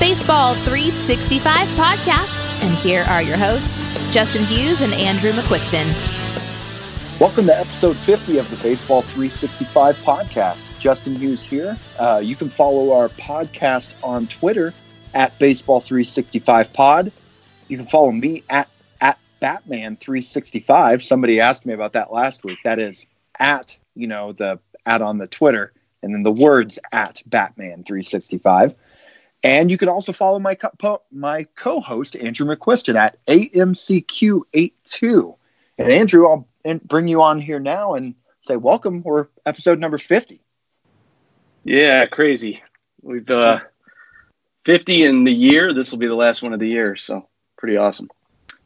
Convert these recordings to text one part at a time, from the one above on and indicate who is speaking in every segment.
Speaker 1: Baseball 365 podcast, and here are your hosts, Justin Hughes and Andrew McQuiston.
Speaker 2: Welcome to episode 50 of the Baseball 365 podcast. Justin Hughes here. Uh, you can follow our podcast on Twitter at Baseball 365 Pod. You can follow me at at Batman 365. Somebody asked me about that last week. That is at you know the at on the Twitter and then the words at Batman 365. And you can also follow my co- my co-host Andrew McQuiston at AMCQ82. And Andrew, I'll bring you on here now and say welcome. We're episode number 50.
Speaker 3: Yeah, crazy. We've uh 50 in the year. This will be the last one of the year, so pretty awesome.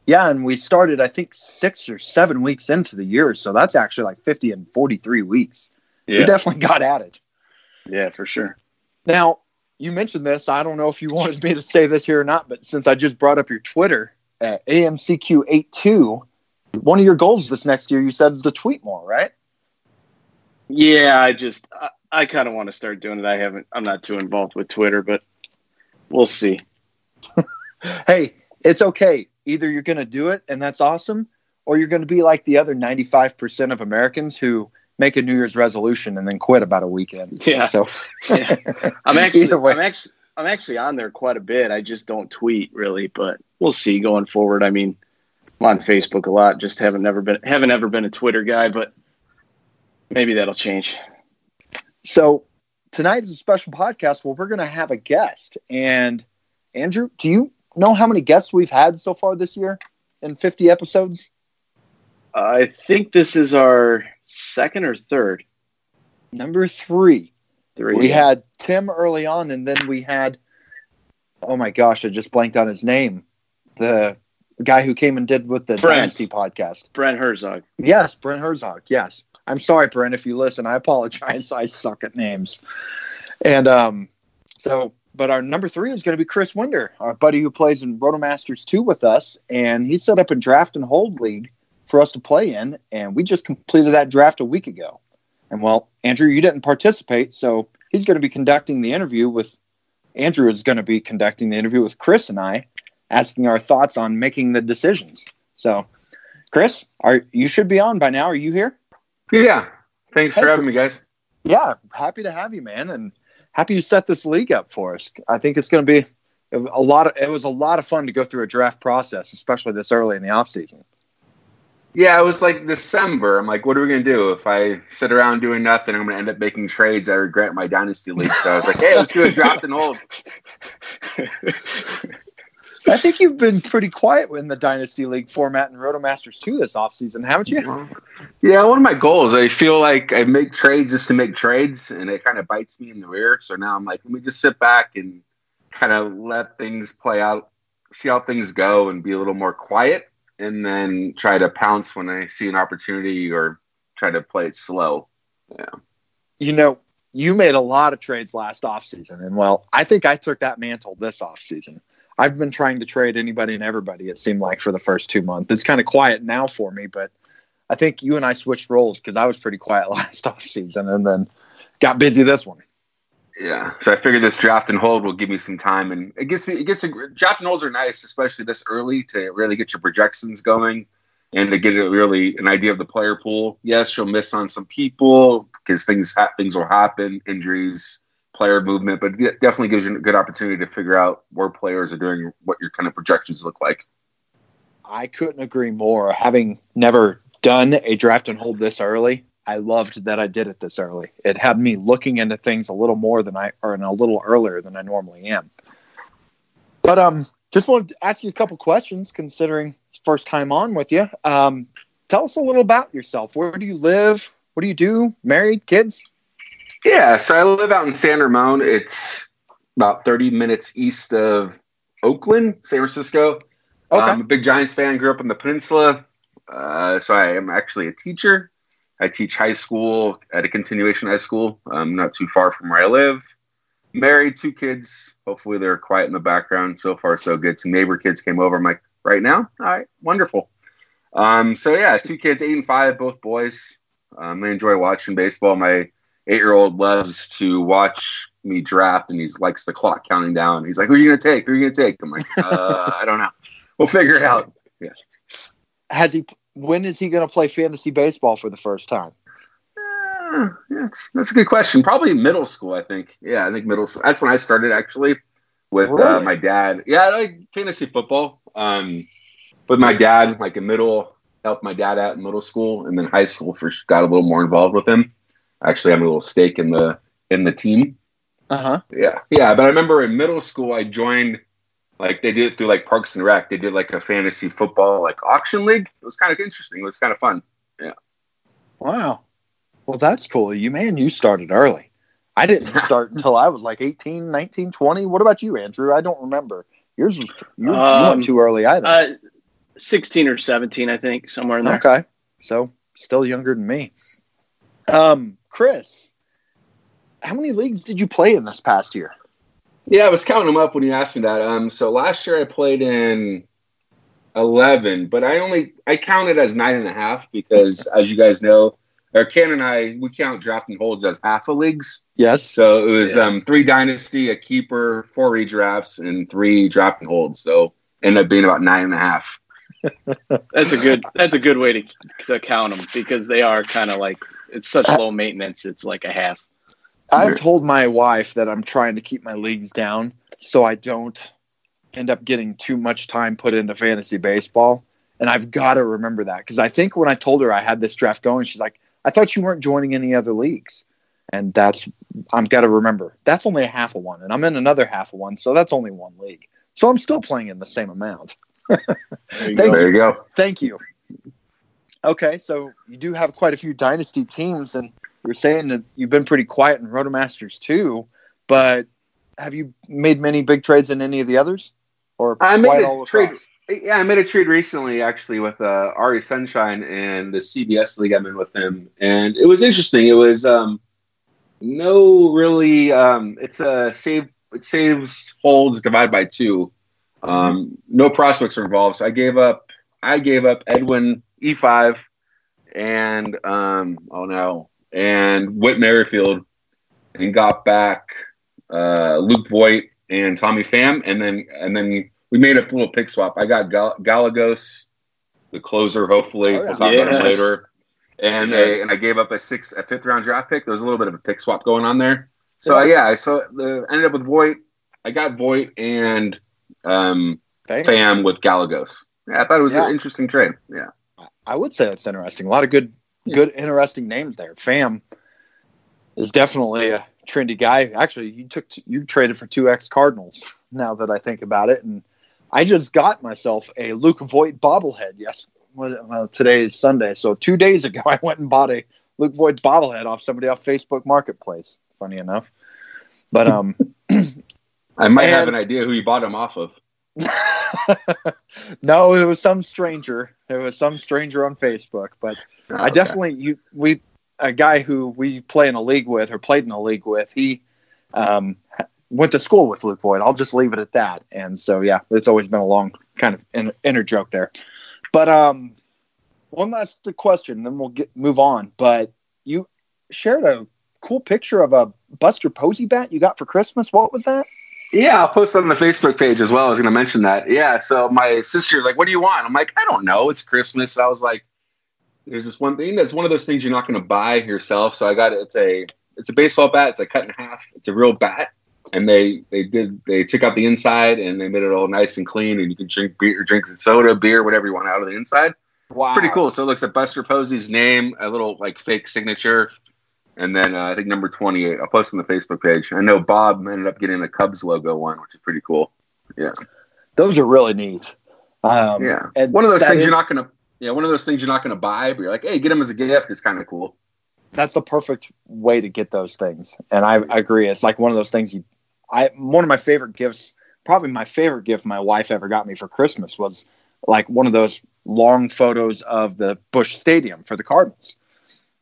Speaker 2: Yeah, and we started I think 6 or 7 weeks into the year, so that's actually like 50 and 43 weeks. Yeah. We definitely got at it.
Speaker 3: Yeah, for sure.
Speaker 2: Now, you mentioned this. I don't know if you wanted me to say this here or not, but since I just brought up your Twitter at AMCQ82, one of your goals this next year, you said, is to tweet more, right?
Speaker 3: Yeah, I just I, I kind of want to start doing it. I haven't. I'm not too involved with Twitter, but we'll see.
Speaker 2: hey, it's okay. Either you're going to do it, and that's awesome, or you're going to be like the other 95% of Americans who make a New Year's resolution and then quit about a weekend.
Speaker 3: Yeah. So yeah. I'm actually I'm actually I'm actually on there quite a bit. I just don't tweet really, but we'll see going forward. I mean, I'm on Facebook a lot. Just haven't never been haven't ever been a Twitter guy, but maybe that'll change.
Speaker 2: So tonight is a special podcast where we're going to have a guest. And Andrew, do you know how many guests we've had so far this year in 50 episodes?
Speaker 3: I think this is our second or third?
Speaker 2: Number three. Three. We had Tim early on, and then we had, oh my gosh, I just blanked on his name. The guy who came and did with the Brent. Dynasty podcast.
Speaker 3: Brent Herzog.
Speaker 2: Yes, Brent Herzog. Yes. I'm sorry, Brent, if you listen. I apologize. I suck at names. And um, so, but our number three is going to be Chris Winder, our buddy who plays in Rotomasters 2 with us. And he's set up a draft and hold league for us to play in, and we just completed that draft a week ago. And well, Andrew, you didn't participate, so he's going to be conducting the interview with Andrew is going to be conducting the interview with Chris and I, asking our thoughts on making the decisions. So, Chris, are you should be on by now? Are you here?
Speaker 4: Yeah. Thanks hey, for having me, guys.
Speaker 2: Yeah, happy to have you, man, and happy you set this league up for us. I think it's going to be a lot of. It was a lot of fun to go through a draft process, especially this early in the off season.
Speaker 4: Yeah, it was like December. I'm like, what are we gonna do? If I sit around doing nothing, I'm gonna end up making trades. I regret my dynasty league. So I was like, hey, let's do a draft and hold.
Speaker 2: I think you've been pretty quiet in the Dynasty League format and Rotomasters 2 this offseason, haven't you?
Speaker 4: Yeah, one of my goals. I feel like I make trades just to make trades, and it kind of bites me in the rear. So now I'm like, let me just sit back and kind of let things play out, see how things go, and be a little more quiet and then try to pounce when I see an opportunity or try to play it slow. Yeah.
Speaker 2: You know, you made a lot of trades last offseason. And well, I think I took that mantle this offseason. I've been trying to trade anybody and everybody, it seemed like, for the first two months. It's kind of quiet now for me, but I think you and I switched roles because I was pretty quiet last offseason and then got busy this one.
Speaker 4: Yeah, so I figured this draft and hold will give me some time, and it gets me. It gets a, draft and holds are nice, especially this early to really get your projections going and to get a, really an idea of the player pool. Yes, you'll miss on some people because things ha- things will happen, injuries, player movement, but it definitely gives you a good opportunity to figure out where players are doing, what your kind of projections look like.
Speaker 2: I couldn't agree more. Having never done a draft and hold this early, I loved that I did it this early. It had me looking into things a little more than I, or a little earlier than I normally am. But um, just wanted to ask you a couple questions, considering first time on with you. Um, tell us a little about yourself. Where do you live? What do you do? Married? Kids?
Speaker 4: Yeah, so I live out in San Ramon. It's about 30 minutes east of Oakland, San Francisco. Okay. I'm a big Giants fan. Grew up in the peninsula. Uh, so I am actually a teacher I teach high school at a continuation high school, um, not too far from where I live. Married, two kids. Hopefully, they're quiet in the background. So far, so good. Some neighbor kids came over. I'm like, right now? All right, wonderful. Um, so, yeah, two kids, eight and five, both boys. Um, I enjoy watching baseball. My eight year old loves to watch me draft, and he likes the clock counting down. He's like, "Who are you gonna take? Who are you gonna take?" I'm like, uh, "I don't know. We'll figure it out." Yeah.
Speaker 2: Has he? When is he gonna play fantasy baseball for the first time?
Speaker 4: Uh, yeah, that's a good question. Probably middle school, I think. Yeah, I think middle school. That's when I started actually with uh, really? uh, my dad. Yeah, I like fantasy football. Um, with my dad, like in middle, helped my dad out in middle school, and then high school for got a little more involved with him. Actually, I'm a little stake in the in the team.
Speaker 2: Uh huh.
Speaker 4: Yeah, yeah. But I remember in middle school, I joined like they did it through like Parks and Rec. They did like a fantasy football like auction league. It was kind of interesting. It was kind of fun. Yeah.
Speaker 2: Wow. Well, that's cool. You man, you started early. I didn't start until I was like 18, 19, 20. What about you, Andrew? I don't remember. Yours was you, um, you weren't too early either.
Speaker 3: Uh, 16 or 17, I think, somewhere in there.
Speaker 2: Okay. So still younger than me. Um, Chris, how many leagues did you play in this past year?
Speaker 4: Yeah, I was counting them up when you asked me that. Um, so last year I played in 11, but I only I counted as nine and a half because, as you guys know, or Ken and I, we count drafting holds as half a leagues.
Speaker 2: Yes.
Speaker 4: So it was yeah. um, three dynasty, a keeper, four redrafts, and three drafting holds. So ended up being about nine and a half.
Speaker 3: that's a good. That's a good way to, to count them because they are kind of like it's such low maintenance. It's like a half.
Speaker 2: I've told my wife that I'm trying to keep my leagues down so I don't end up getting too much time put into fantasy baseball. And I've got to remember that because I think when I told her I had this draft going, she's like, I thought you weren't joining any other leagues. And that's, I've got to remember, that's only a half of one. And I'm in another half of one. So that's only one league. So I'm still playing in the same amount.
Speaker 4: there you, Thank go. There you go.
Speaker 2: Thank you. Okay. So you do have quite a few dynasty teams. And you're saying that you've been pretty quiet in Rotomasters too. But have you made many big trades in any of the others? Or
Speaker 4: I made a trade. Across? Yeah, I made a trade recently actually with uh, Ari Sunshine and the CBS league I'm in with him, and it was interesting. It was um, no really. Um, it's a save. Saves holds divided by two. Um, no prospects are involved, so I gave up. I gave up Edwin E five, and um, oh no, and Whit Merrifield, and got back uh, Luke Voit and Tommy Pham, and then and then we made a little pick swap. I got Gal- Gallegos, the closer. Hopefully, oh, yeah. we'll talk yes. about him later. And yes. a, and I gave up a six a fifth round draft pick. There was a little bit of a pick swap going on there. So yeah, I saw the ended up with Voit. I got Voit and um, Pham with Gallegos. Yeah, I thought it was yeah. an interesting trade. Yeah,
Speaker 2: I would say that's interesting. A lot of good, good, interesting names there. Pham is definitely a trendy guy. Actually, you took you traded for two ex Cardinals. Now that I think about it, and I just got myself a Luke Voit bobblehead. Yes, well, today is Sunday, so two days ago I went and bought a Luke Voit bobblehead off somebody off Facebook Marketplace. Funny enough, but um,
Speaker 4: I might and, have an idea who you bought him off of.
Speaker 2: no, it was some stranger. It was some stranger on Facebook, but oh, I definitely you we a guy who we play in a league with or played in a league with. He um, went to school with Luke Voit. I'll just leave it at that. And so, yeah, it's always been a long kind of in, inner joke there. But um, one last question, then we'll get move on. But you shared a cool picture of a Buster Posey bat you got for Christmas. What was that?
Speaker 4: Yeah, I'll post on the Facebook page as well. I was going to mention that. Yeah, so my sister's like, "What do you want?" I'm like, "I don't know. It's Christmas." I was like, "There's this one thing that's one of those things you're not going to buy yourself." So I got it. It's a it's a baseball bat. It's a cut in half. It's a real bat and they they did they took out the inside and they made it all nice and clean and you can drink beer or drink soda beer whatever you want out of the inside wow pretty cool so it looks at buster posey's name a little like fake signature and then uh, i think number 28 i'll post on the facebook page. I know bob ended up getting the cubs logo one which is pretty cool. Yeah.
Speaker 2: Those are really neat.
Speaker 4: Um, yeah. and one of those things is, you're not gonna yeah one of those things you're not gonna buy but you're like hey get them as a gift. It's kind of cool.
Speaker 2: That's the perfect way to get those things. And I, I agree. It's like one of those things you I one of my favorite gifts, probably my favorite gift my wife ever got me for Christmas was like one of those long photos of the Busch Stadium for the Cardinals.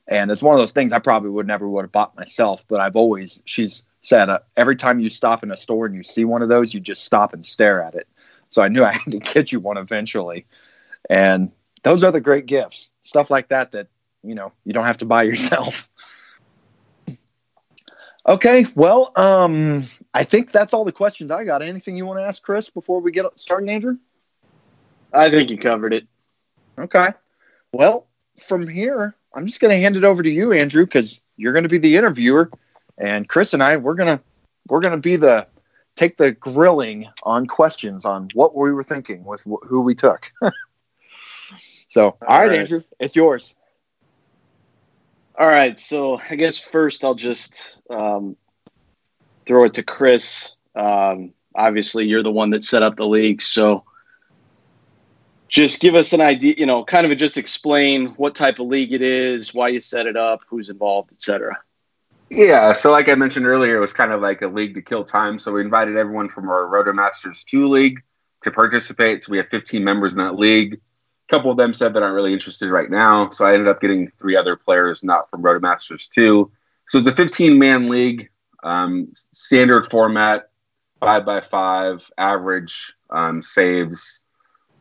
Speaker 2: And it's one of those things I probably would never would have bought myself, but I've always she's said uh, every time you stop in a store and you see one of those, you just stop and stare at it. So I knew I had to get you one eventually. And those are the great gifts, stuff like that that you know you don't have to buy yourself. Okay, well, um, I think that's all the questions I got. Anything you want to ask Chris before we get started, Andrew?
Speaker 3: I think you covered it.
Speaker 2: Okay. Well, from here, I'm just going to hand it over to you, Andrew, because you're going to be the interviewer, and Chris and I, we're gonna we're gonna be the take the grilling on questions on what we were thinking with wh- who we took. so, all, all right, right, Andrew, it's yours.
Speaker 3: All right, so I guess first I'll just um, throw it to Chris. Um, obviously, you're the one that set up the league, so just give us an idea. You know, kind of just explain what type of league it is, why you set it up, who's involved, etc.
Speaker 4: Yeah, so like I mentioned earlier, it was kind of like a league to kill time. So we invited everyone from our RotoMasters 2 league to participate. So we have 15 members in that league A couple of them said that aren't really interested right now. So I ended up getting three other players not from RotoMasters 2. So it's a 15 man league, um, standard format, five by five, average, um, saves,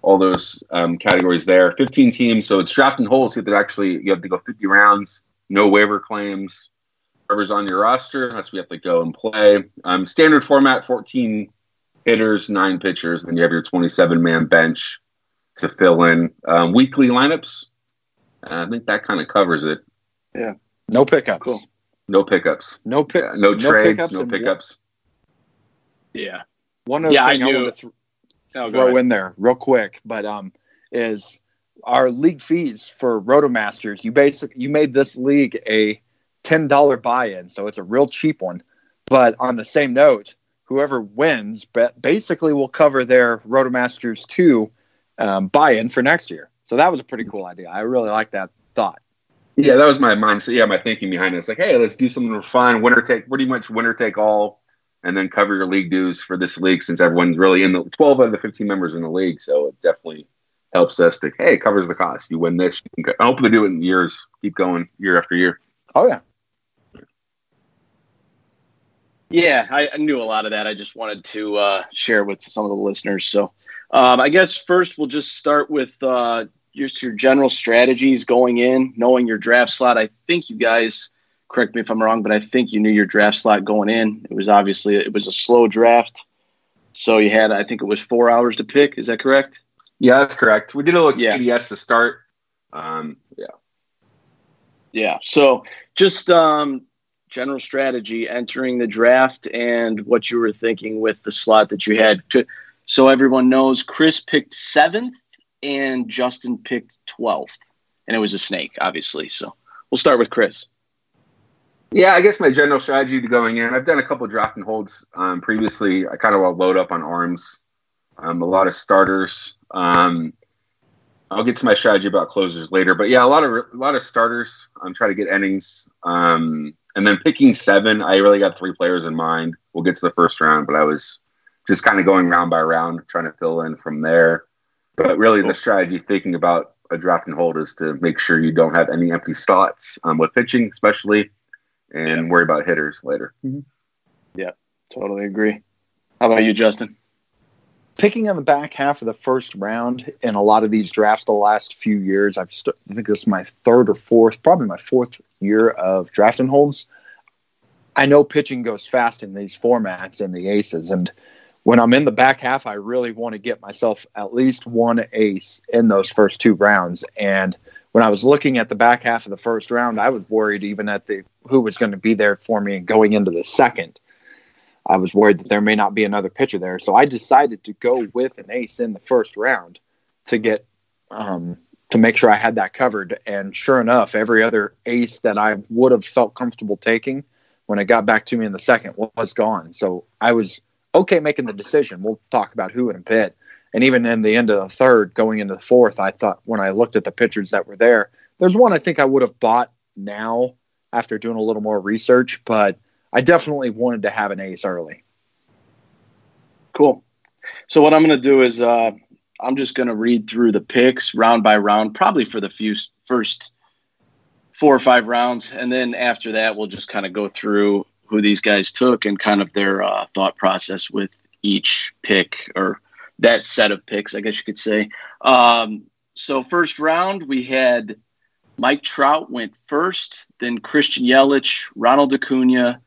Speaker 4: all those um, categories there. 15 teams. So it's draft and hold. So that actually you have to go 50 rounds, no waiver claims. Whoever's on your roster, that's what you have to go and play. Um, standard format, 14 hitters, nine pitchers, and you have your 27 man bench to fill in um, weekly lineups. I think that kind of covers it.
Speaker 3: Yeah.
Speaker 2: No pickups.
Speaker 3: Cool.
Speaker 4: No pickups.
Speaker 2: No pick.
Speaker 4: Yeah, no, no, trades. Pickups no pickups.
Speaker 3: Yeah.
Speaker 2: One other yeah, thing I, I want to th- oh, throw in there real quick, but um, is our league fees for Rotomasters. You basically you made this league a ten dollar buy-in, so it's a real cheap one. But on the same note, whoever wins basically will cover their Rotomasters two um, buy-in for next year. So that was a pretty cool idea. I really like that thought.
Speaker 4: Yeah, that was my mindset. Yeah, my thinking behind it. It's like, hey, let's do something fun. Winner take, pretty much winner take all, and then cover your league dues for this league since everyone's really in the 12 out of the 15 members in the league. So it definitely helps us to, hey, it covers the cost. You win this. You can, I hope they do it in years. Keep going year after year.
Speaker 2: Oh, yeah.
Speaker 3: Yeah, I, I knew a lot of that. I just wanted to uh, share with some of the listeners. So um, I guess first we'll just start with uh, just your general strategies going in, knowing your draft slot. I think you guys, correct me if I'm wrong, but I think you knew your draft slot going in. It was obviously it was a slow draft, so you had I think it was four hours to pick. Is that correct?
Speaker 4: Yeah, that's correct. We did a little yeah. To start. Um, yeah,
Speaker 3: yeah. So just um, general strategy entering the draft and what you were thinking with the slot that you had. To, so everyone knows Chris picked seventh and Justin picked 12th. And it was a snake, obviously. So we'll start with Chris.
Speaker 4: Yeah, I guess my general strategy to going in, I've done a couple draft and holds um, previously. I kind of will load up on arms, um, a lot of starters. Um, I'll get to my strategy about closers later, but yeah, a lot of a lot of starters. I'm trying to get innings, um, and then picking seven. I really got three players in mind. We'll get to the first round, but I was just kind of going round by round, trying to fill in from there. But really, the strategy thinking about a draft and hold is to make sure you don't have any empty slots um, with pitching, especially, and yeah. worry about hitters later.
Speaker 3: Mm-hmm. Yeah, totally agree. How about you, Justin?
Speaker 2: Picking on the back half of the first round in a lot of these drafts the last few years, I've st- I think this is my third or fourth, probably my fourth year of drafting holds. I know pitching goes fast in these formats and the aces, and when I'm in the back half, I really want to get myself at least one ace in those first two rounds. And when I was looking at the back half of the first round, I was worried even at the who was going to be there for me and going into the second. I was worried that there may not be another pitcher there, so I decided to go with an ace in the first round to get um, to make sure I had that covered. And sure enough, every other ace that I would have felt comfortable taking when it got back to me in the second was gone. So I was okay making the decision. We'll talk about who in a bit. And even in the end of the third, going into the fourth, I thought when I looked at the pitchers that were there, there's one I think I would have bought now after doing a little more research, but I definitely wanted to have an ace early.
Speaker 3: Cool. So what I'm going to do is uh, I'm just going to read through the picks round by round, probably for the few first four or five rounds, and then after that we'll just kind of go through who these guys took and kind of their uh, thought process with each pick or that set of picks, I guess you could say. Um, so first round we had Mike Trout went first, then Christian Yelich, Ronald Acuna,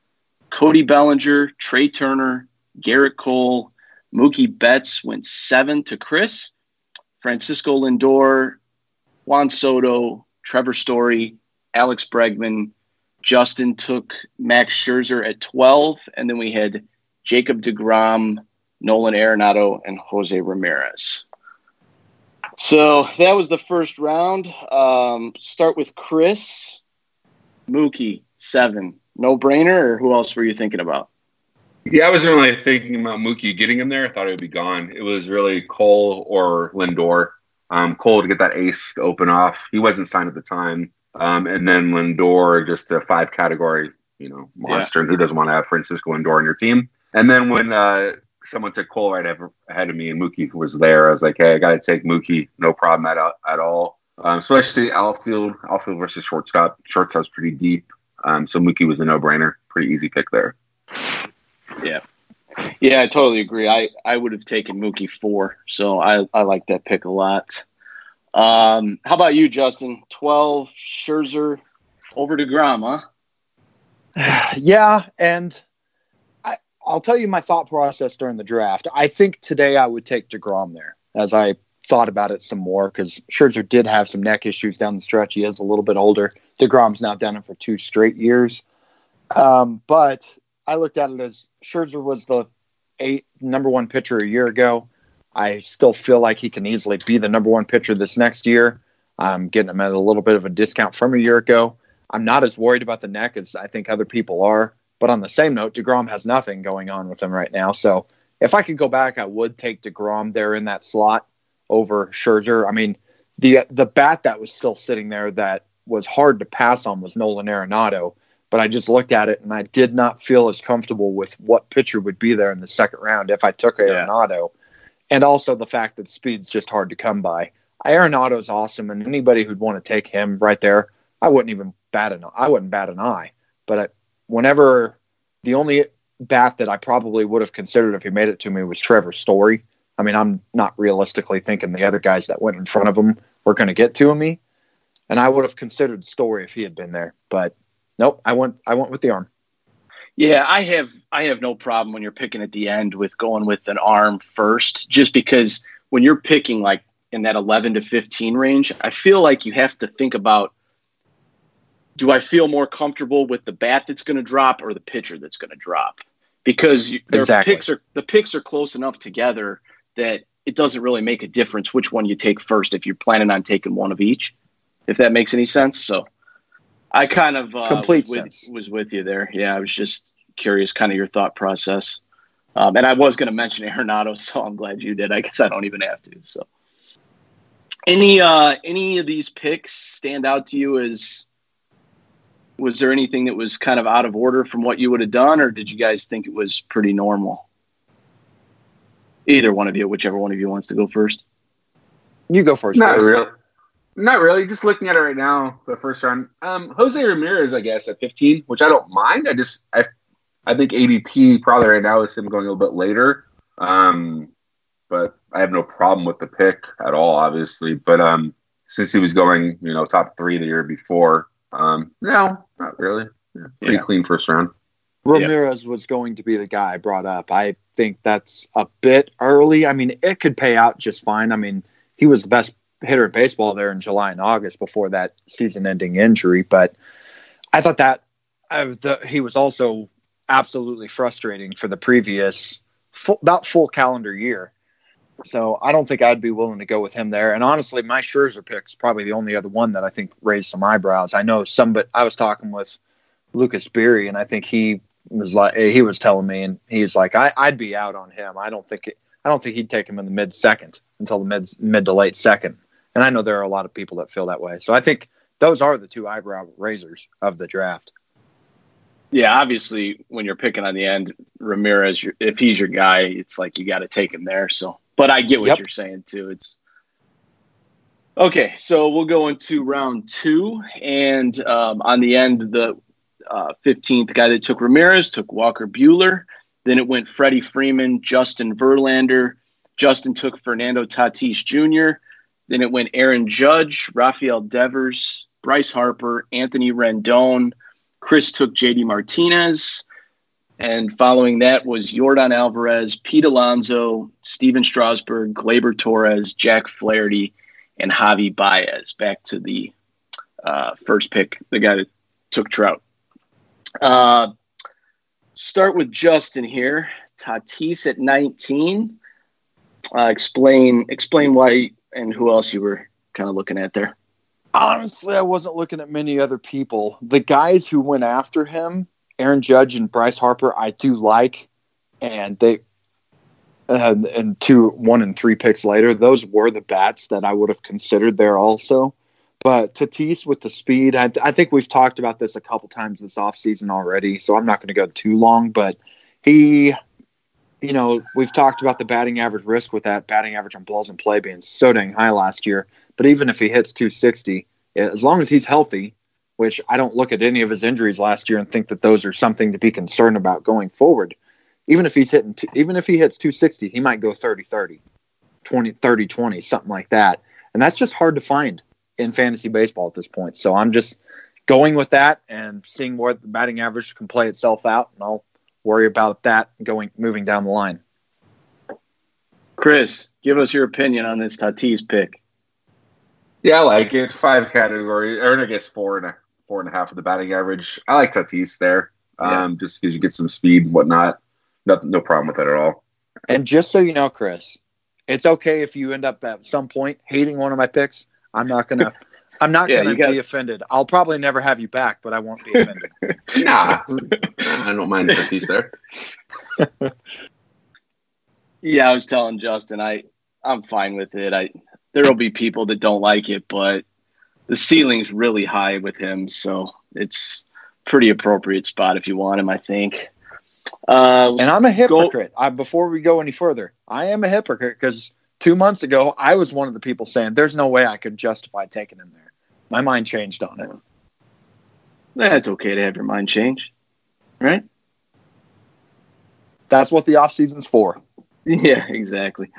Speaker 3: Cody Bellinger, Trey Turner, Gerrit Cole, Mookie Betts went seven to Chris. Francisco Lindor, Juan Soto, Trevor Story, Alex Bregman. Justin took Max Scherzer at 12. And then we had Jacob DeGrom, Nolan Arenado, and Jose Ramirez. So that was the first round. Um, start with Chris. Mookie, seven. No brainer, or who else were you thinking about?
Speaker 4: Yeah, I wasn't really thinking about Mookie getting him there. I thought he would be gone. It was really Cole or Lindor. Um, Cole to get that ace open off. He wasn't signed at the time. Um, and then Lindor, just a five category, you know, monster. Yeah. Who doesn't want to have Francisco Lindor on your team? And then when uh, someone took Cole right ahead of me and Mookie was there, I was like, hey, I got to take Mookie. No problem at, at all. Um, especially outfield, outfield versus shortstop. Shortstop's pretty deep. Um, so Mookie was a no brainer. Pretty easy pick there.
Speaker 3: Yeah. Yeah, I totally agree. I, I would have taken Mookie four, so I, I like that pick a lot. Um, how about you, Justin? 12, Scherzer, over DeGrom.
Speaker 2: Yeah, and I, I'll tell you my thought process during the draft. I think today I would take DeGrom there as I thought about it some more because Scherzer did have some neck issues down the stretch. He is a little bit older. DeGrom's now done it for two straight years. Um, but I looked at it as Scherzer was the eight number one pitcher a year ago. I still feel like he can easily be the number one pitcher this next year. I'm getting him at a little bit of a discount from a year ago. I'm not as worried about the neck as I think other people are. But on the same note, DeGrom has nothing going on with him right now. So if I could go back, I would take DeGrom there in that slot over Scherzer. I mean, the the bat that was still sitting there that was hard to pass on was Nolan Arenado but I just looked at it and I did not feel as comfortable with what pitcher would be there in the second round if I took Arenado. Yeah. And also the fact that speed's just hard to come by. Arenado's awesome, and anybody who'd want to take him right there, I wouldn't even bat an I wouldn't bat an eye. But I, whenever the only bat that I probably would have considered if he made it to me was Trevor Story. I mean, I'm not realistically thinking the other guys that went in front of him were going to get to me, and I would have considered Story if he had been there. But nope, I went I went with the arm.
Speaker 3: Yeah, I have I have no problem when you're picking at the end with going with an arm first, just because when you're picking like in that 11 to 15 range, I feel like you have to think about do I feel more comfortable with the bat that's going to drop or the pitcher that's going to drop? Because their exactly. picks are the picks are close enough together that it doesn't really make a difference which one you take first if you're planning on taking one of each. If that makes any sense. So I kind of uh,
Speaker 2: complete
Speaker 3: was with, was with you there. Yeah, I was just curious, kind of your thought process. Um, and I was going to mention Arenado, so I'm glad you did. I guess I don't even have to. So, any uh, any of these picks stand out to you as? Was there anything that was kind of out of order from what you would have done, or did you guys think it was pretty normal? Either one of you, whichever one of you wants to go first.
Speaker 2: You go first.
Speaker 4: Not really. Not really. Just looking at it right now, the first round. Um, Jose Ramirez, I guess, at 15, which I don't mind. I just I I think ADP probably right now is him going a little bit later. Um, but I have no problem with the pick at all, obviously. But um, since he was going, you know, top three the year before, um, no, not really. Yeah, pretty yeah. clean first round.
Speaker 2: Ramirez yeah. was going to be the guy I brought up. I think that's a bit early. I mean, it could pay out just fine. I mean, he was the best hitter in baseball there in July and August before that season-ending injury. But I thought that uh, the, he was also absolutely frustrating for the previous full, about full calendar year. So I don't think I'd be willing to go with him there. And honestly, my Scherzer pick's probably the only other one that I think raised some eyebrows. I know some, but I was talking with Lucas Beery, and I think he was like eh, he was telling me, and he's like, I, would be out on him. I don't think it, I don't think he'd take him in the mid second until the mid mid to late second. And I know there are a lot of people that feel that way. So I think those are the two eyebrow raisers of the draft.
Speaker 3: Yeah, obviously, when you're picking on the end, Ramirez, if he's your guy, it's like you got to take him there. So, but I get what yep. you're saying too. It's okay. So we'll go into round two, and um, on the end, the uh, 15th guy that took Ramirez took Walker Buehler. Then it went Freddie Freeman, Justin Verlander. Justin took Fernando Tatis Jr. Then it went Aaron Judge, Rafael Devers, Bryce Harper, Anthony Rendon. Chris took JD Martinez. And following that was Yordan Alvarez, Pete Alonso, Stephen Strasburg, Gleyber Torres, Jack Flaherty, and Javi Baez. Back to the uh, first pick, the guy that took Trout. Uh, start with Justin here. Tatis at 19. Uh, explain explain why and who else you were kind of looking at there.
Speaker 2: Honestly, I wasn't looking at many other people. The guys who went after him, Aaron Judge and Bryce Harper, I do like, and they and two, one and three picks later, those were the bats that I would have considered there also. But Tatis with the speed, I, I think we've talked about this a couple times this offseason already, so I'm not going to go too long. But he, you know, we've talked about the batting average risk with that batting average on balls in play being so dang high last year. But even if he hits 260, as long as he's healthy, which I don't look at any of his injuries last year and think that those are something to be concerned about going forward. Even if he's hitting, two, even if he hits 260, he might go 30 30, 20 30 20, something like that. And that's just hard to find in fantasy baseball at this point. So I'm just going with that and seeing where the batting average can play itself out, and I'll worry about that going moving down the line.
Speaker 3: Chris, give us your opinion on this Tatis pick.
Speaker 4: Yeah, I like it. Five category, or I guess four and a four and a half of the batting average. I like Tatis there, um, yeah. just because you get some speed and whatnot. No, no problem with that at all.
Speaker 2: And just so you know, Chris, it's okay if you end up at some point hating one of my picks. I'm not gonna. I'm not yeah, gonna be offended. I'll probably never have you back, but I won't be offended.
Speaker 4: nah, I don't mind the piece there.
Speaker 3: yeah, I was telling Justin, I I'm fine with it. I there will be people that don't like it, but the ceiling's really high with him, so it's pretty appropriate spot if you want him. I think.
Speaker 2: Uh, and I'm a hypocrite. Go, I, before we go any further, I am a hypocrite because two months ago I was one of the people saying there's no way I could justify taking him there. My mind changed on it.
Speaker 3: That's okay to have your mind change, right?
Speaker 2: That's what the off season's for.
Speaker 3: Yeah, exactly.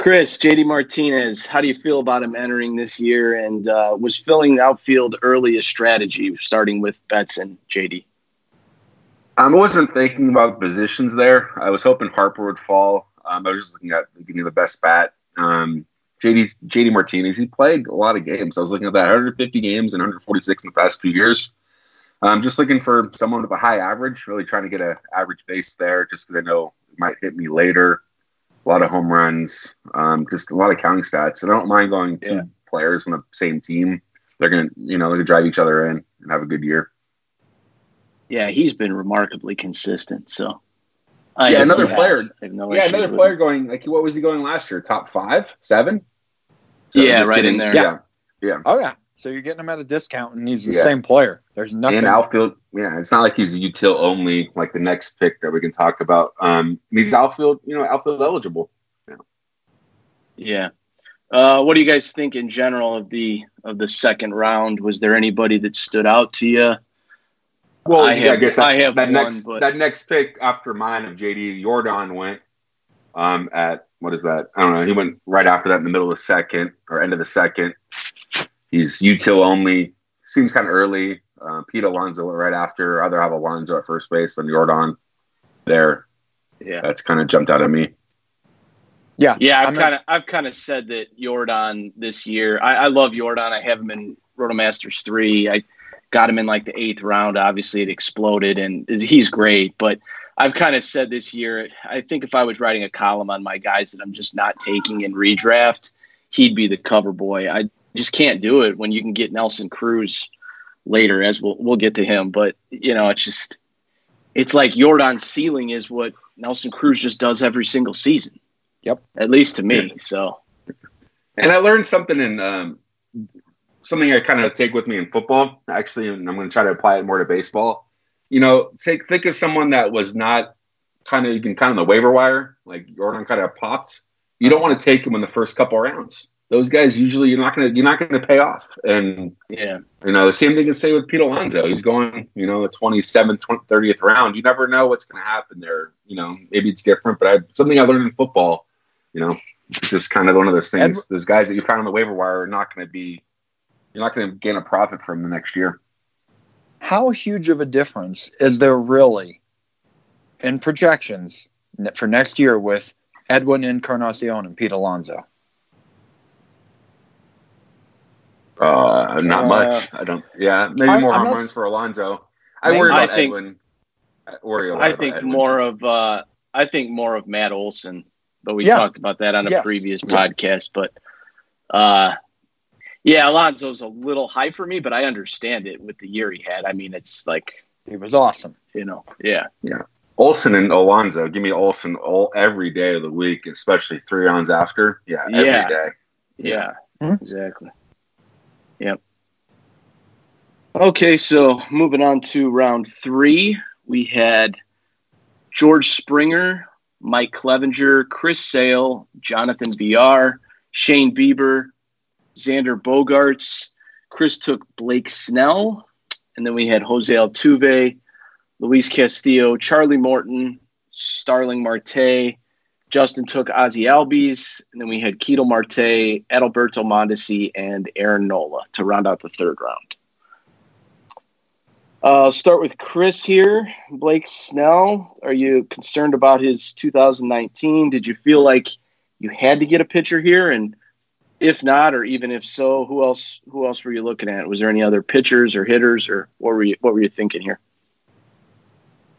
Speaker 3: Chris, JD Martinez, how do you feel about him entering this year? And uh, was filling outfield early a strategy, starting with Betts and JD?
Speaker 4: I wasn't thinking about positions there. I was hoping Harper would fall. Um, I was just looking at getting the best bat. Um, JD JD Martinez, he played a lot of games. I was looking at that 150 games and 146 in the past two years. I'm just looking for someone with a high average, really trying to get an average base there, just because I know it might hit me later. A lot of home runs, um, just a lot of counting stats. And I don't mind going two yeah. players on the same team. They're gonna, you know, they're gonna drive each other in and have a good year
Speaker 3: yeah, he's been remarkably consistent. So,
Speaker 4: I yeah, another player. No yeah, another player him. going like what was he going last year? Top five, seven?
Speaker 3: So yeah, right getting, in there.
Speaker 2: Yeah. yeah, Oh yeah. So you're getting him at a discount, and he's the yeah. same player. There's nothing.
Speaker 4: In outfield, yeah, it's not like he's a util only like the next pick that we can talk about. Um, he's outfield, you know, outfield eligible.
Speaker 3: Yeah. Yeah. Uh, what do you guys think in general of the of the second round? Was there anybody that stood out to you?
Speaker 4: Well, I, have, I guess that, I have that one, next but... that next pick after mine of JD Yordan went um, at what is that? I don't know. He went right after that in the middle of the second or end of the second. He's util only. Seems kind of early. Uh, Pete Alonso right after. I'd rather have Alonso at first base than Yordan there. Yeah, that's kind of jumped out at me.
Speaker 3: Yeah, yeah. I've kind of I've kind of said that Yordan this year. I, I love Yordan. I have him in Rotomasters three. I got him in like the eighth round. Obviously, it exploded, and he's great. But I've kind of said this year, I think if I was writing a column on my guys that I'm just not taking in redraft, he'd be the cover boy. I just can't do it when you can get Nelson Cruz later, as we'll we'll get to him. But you know, it's just it's like Yordan's ceiling is what Nelson Cruz just does every single season.
Speaker 2: Yep,
Speaker 3: at least to me. So,
Speaker 4: and I learned something in um, something I kind of take with me in football, actually, and I'm going to try to apply it more to baseball. You know, take think of someone that was not kind of even kind of the waiver wire, like Yordan kind of pops. You don't want to take him in the first couple rounds. Those guys usually you're not gonna you're not gonna pay off. And
Speaker 3: yeah,
Speaker 4: you know the same thing can say with Pete Alonso. He's going you know the 27th, 30th round. You never know what's gonna happen there. You know maybe it's different, but I something I learned in football. You know, it's just kind of one of those things. Ed, those guys that you found on the waiver wire are not going to be you're not going to gain a profit from the next year.
Speaker 2: How huge of a difference is there really in projections for next year with Edwin Encarnacion and Pete Alonso?
Speaker 4: Uh, not uh, much. I don't. Yeah, maybe I, more home runs for Alonso. I worry about I think, Edwin.
Speaker 3: I worry I think Edwin. more of. Uh, I think more of Matt Olson, but we yeah. talked about that on a yes. previous yeah. podcast. But uh, yeah, Alonso's a little high for me, but I understand it with the year he had. I mean, it's like
Speaker 2: he was awesome.
Speaker 3: You know, yeah,
Speaker 4: yeah. Olson and Alonso. Give me Olson all every day of the week, especially three rounds after. Yeah, every
Speaker 3: yeah.
Speaker 4: day.
Speaker 3: yeah. yeah. Hmm? exactly. Yep. Okay, so moving on to round three, we had George Springer, Mike Clevinger, Chris Sale, Jonathan Villar, Shane Bieber, Xander Bogaerts. Chris took Blake Snell, and then we had Jose Altuve, Luis Castillo, Charlie Morton, Starling Marte. Justin took Ozzy Albies, and then we had Ketel Marte, Adalberto Mondesi, and Aaron Nola to round out the third round. Uh, start with Chris here. Blake Snell, are you concerned about his 2019? Did you feel like you had to get a pitcher here? And if not, or even if so, who else? Who else were you looking at? Was there any other pitchers or hitters, or what were you? What were you thinking here?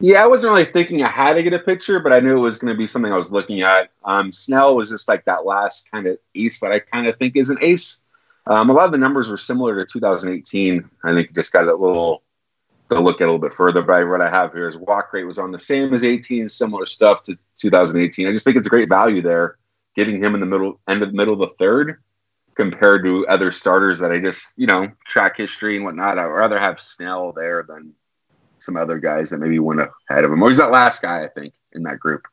Speaker 4: Yeah, I wasn't really thinking I had to get a pitcher, but I knew it was going to be something I was looking at. Um, Snell was just like that last kind of ace that I kind of think is an ace. Um, a lot of the numbers were similar to 2018. I think just got a little to look at a little bit further. But what I have here is walk rate was on the same as 18, similar stuff to 2018. I just think it's a great value there, getting him in the middle end of the middle of the third compared to other starters that I just, you know, track history and whatnot. I'd rather have Snell there than some other guys that maybe went ahead of him. Or he's that last guy, I think, in that group.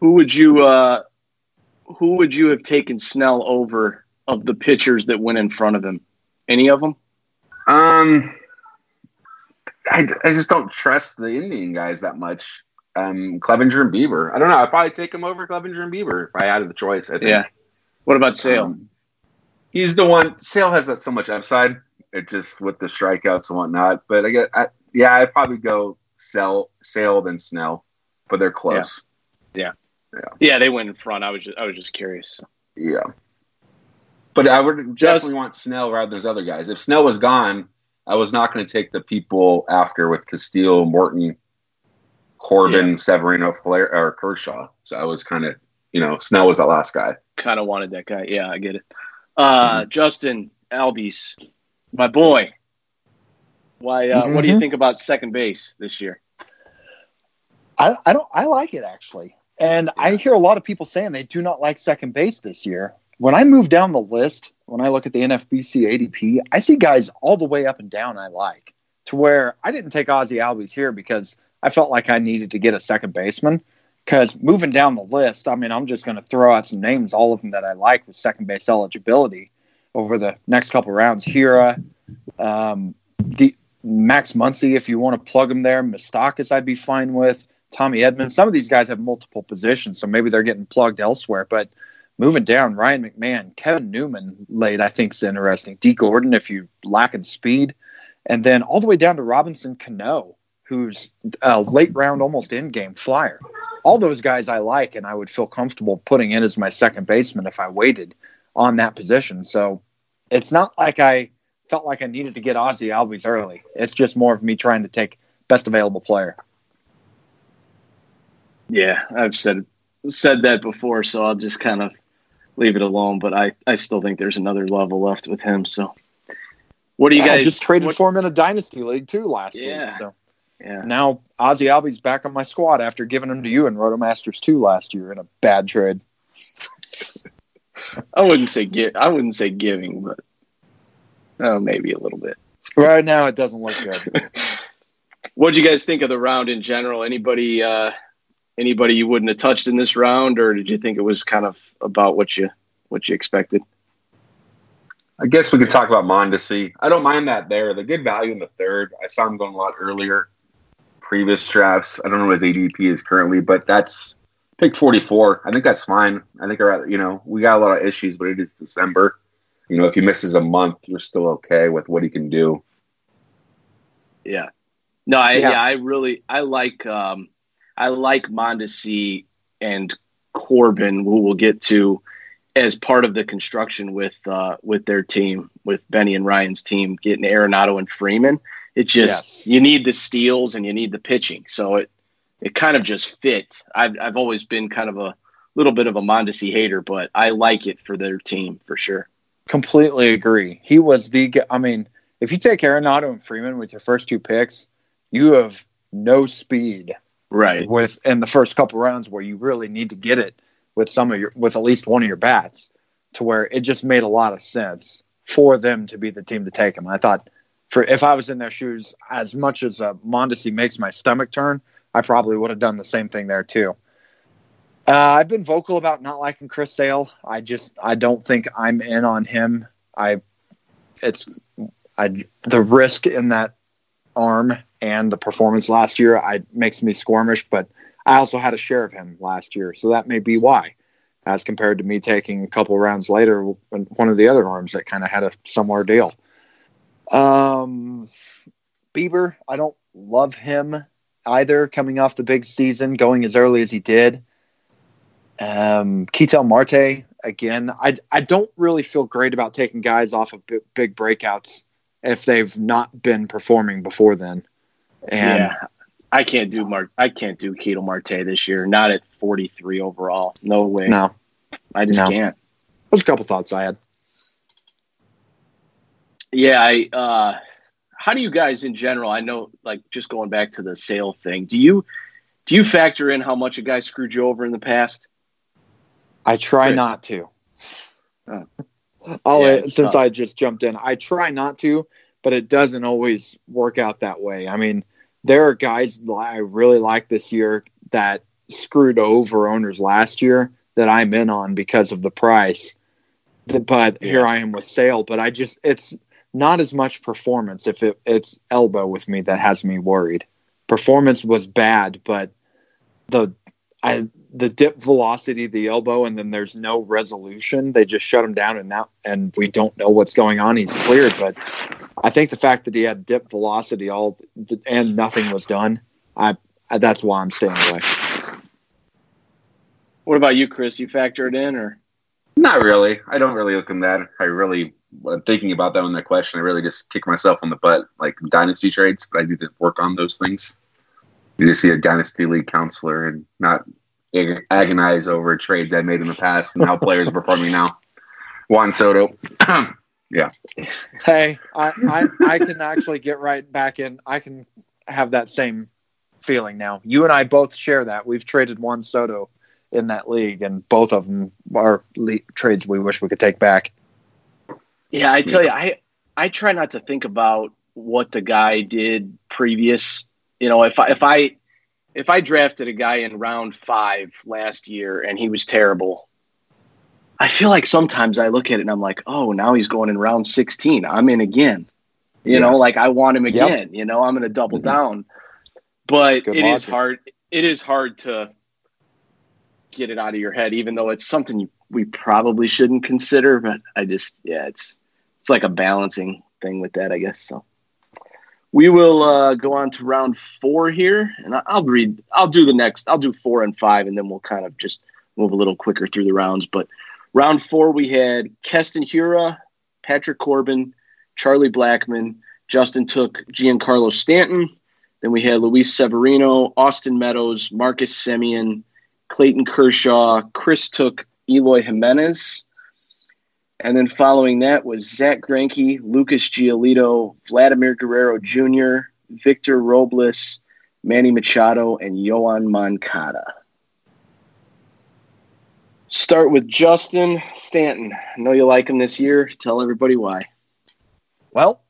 Speaker 3: Who would you uh who would you have taken Snell over of the pitchers that went in front of him? Any of them?
Speaker 4: Um I, I just don't trust the Indian guys that much. Um, Clevinger and Bieber. I don't know. I'd probably take him over Clevinger and Bieber if I had the choice. I think.
Speaker 3: Yeah. What about Sale? Um,
Speaker 4: he's the one. Sale has that so much upside. It just with the strikeouts and whatnot. But I get, I, yeah, I'd probably go sell Sale than Snell, but they're close.
Speaker 3: Yeah. yeah, yeah, yeah. They went in front. I was just, I was just curious.
Speaker 4: Yeah, but I would definitely just, want Snell rather than those other guys. If Snell was gone, I was not going to take the people after with Castillo, Morton, Corbin, yeah. Severino, Flair, or Kershaw. So I was kind of, you know, Snell was the last guy.
Speaker 3: Kind of wanted that guy. Yeah, I get it. Uh, mm-hmm. Justin Albies, my boy. Why? Uh, mm-hmm. What do you mm-hmm. think about second base this year?
Speaker 2: I, I don't. I like it actually, and I hear a lot of people saying they do not like second base this year. When I move down the list, when I look at the NFBC ADP, I see guys all the way up and down I like. To where I didn't take Ozzy Albies here because I felt like I needed to get a second baseman. Because moving down the list, I mean, I'm just going to throw out some names, all of them that I like with second base eligibility over the next couple rounds. Hiura, um, D- Max Muncy, if you want to plug him there. Moustakas, I'd be fine with. Tommy Edmonds. Some of these guys have multiple positions, so maybe they're getting plugged elsewhere. But moving down, Ryan McMahon, Kevin Newman late, I think is interesting. Dee Gordon, if you lack in speed. And then all the way down to Robinson Cano, who's a late round, almost in game flyer. All those guys I like, and I would feel comfortable putting in as my second baseman if I waited on that position. So it's not like I felt like I needed to get Ozzy Albies early. It's just more of me trying to take best available player.
Speaker 3: Yeah, I've said said that before, so I'll just kind of leave it alone. But I, I still think there's another level left with him. So, what do you yeah, guys?
Speaker 2: I just traded what, for him in a dynasty league too last
Speaker 3: yeah,
Speaker 2: week. So,
Speaker 3: yeah.
Speaker 2: Now Ozzy Albies back on my squad after giving him to you in Rotomasters two last year in a bad trade.
Speaker 3: I wouldn't say get. I wouldn't say giving, but oh, maybe a little bit.
Speaker 2: Right now, it doesn't look good.
Speaker 3: what do you guys think of the round in general? Anybody uh, anybody you wouldn't have touched in this round, or did you think it was kind of about what you what you expected?
Speaker 4: I guess we could talk about Mondesi. I don't mind that there. The good value in the third. I saw him going a lot earlier. Previous drafts. I don't know what his ADP is currently, but that's pick 44. I think that's fine. I think, I. you know, we got a lot of issues, but it is December. You know, if he misses a month, you're still okay with what he can do.
Speaker 3: Yeah. No, I, yeah. yeah I really, I like, um, I like Mondesi and Corbin, who we'll get to as part of the construction with uh, with their team, with Benny and Ryan's team, getting Arenado and Freeman. It just yes. you need the steals and you need the pitching, so it it kind of just fit. I've I've always been kind of a little bit of a Mondesi hater, but I like it for their team for sure.
Speaker 2: Completely agree. He was the. I mean, if you take Arenado and Freeman with your first two picks, you have no speed
Speaker 3: right
Speaker 2: with in the first couple rounds where you really need to get it with some of your with at least one of your bats to where it just made a lot of sense for them to be the team to take him. I thought for if I was in their shoes, as much as uh, Mondesi makes my stomach turn, I probably would have done the same thing there too. Uh, I've been vocal about not liking Chris Sale. I just I don't think I'm in on him. I it's I the risk in that arm and the performance last year I makes me squirmish, but I also had a share of him last year, so that may be why. As compared to me taking a couple rounds later, one of the other arms that kind of had a similar deal. Um, Bieber, I don't love him either. Coming off the big season, going as early as he did. Um, Ketel Marte again. I I don't really feel great about taking guys off of big breakouts if they've not been performing before then. And yeah.
Speaker 3: I can't do Mar- I can't do Ketel Marte this year. Not at 43 overall. No way.
Speaker 2: No,
Speaker 3: I just no. can't.
Speaker 2: There's a couple thoughts I had.
Speaker 3: Yeah, I. Uh, how do you guys in general? I know, like, just going back to the Sale thing. Do you do you factor in how much a guy screwed you over in the past?
Speaker 2: I try Chris. not to. Oh. I'll, yeah, since tough. I just jumped in, I try not to, but it doesn't always work out that way. I mean, there are guys I really like this year that screwed over owners last year that I'm in on because of the price. But yeah. here I am with Sale, but I just it's not as much performance if it, it's elbow with me that has me worried. Performance was bad, but the I the dip velocity of the elbow and then there's no resolution. They just shut him down and now and we don't know what's going on. He's cleared, but I think the fact that he had dip velocity all and nothing was done, I, I that's why I'm staying away.
Speaker 3: What about you, Chris? You factor it in or?
Speaker 4: Not really. I don't really look in that. I really, when thinking about that one, that question, I really just kick myself on the butt, like dynasty trades, but I need to work on those things. You just see a dynasty league counselor and not ag- agonize over trades I made in the past and how players are performing now. Juan Soto. Yeah.
Speaker 2: Hey, I, I I can actually get right back in. I can have that same feeling now. You and I both share that. We've traded Juan Soto in that league, and both of them are le- trades we wish we could take back.
Speaker 3: Yeah, I tell you, I I try not to think about what the guy did previous. You know, if I if I if I drafted a guy in round five last year and he was terrible, I feel like sometimes I look at it and I'm like, oh, now he's going in round 16. I'm in again. You yeah. know, like I want him again. Yep. You know, I'm going to double mm-hmm. down. But Good it logic. is hard. It is hard to get it out of your head, even though it's something we probably shouldn't consider. But I just, yeah, it's it's like a balancing thing with that, I guess. So we will uh, go on to round four here, and I'll read. I'll do the next. I'll do four and five, and then we'll kind of just move a little quicker through the rounds. But Round four, we had Keston Hiura, Patrick Corbin, Charlie Blackmon, Justin took Giancarlo Stanton. Then we had Luis Severino, Austin Meadows, Marcus Semien, Clayton Kershaw. Chris took Eloy Jimenez. And then following that was Zack Greinke, Lucas Giolito, Vladimir Guerrero Jr., Victor Robles, Manny Machado, and Yoan Moncada. Start with Justin Stanton. I know you like him this year. Tell everybody why.
Speaker 2: Well,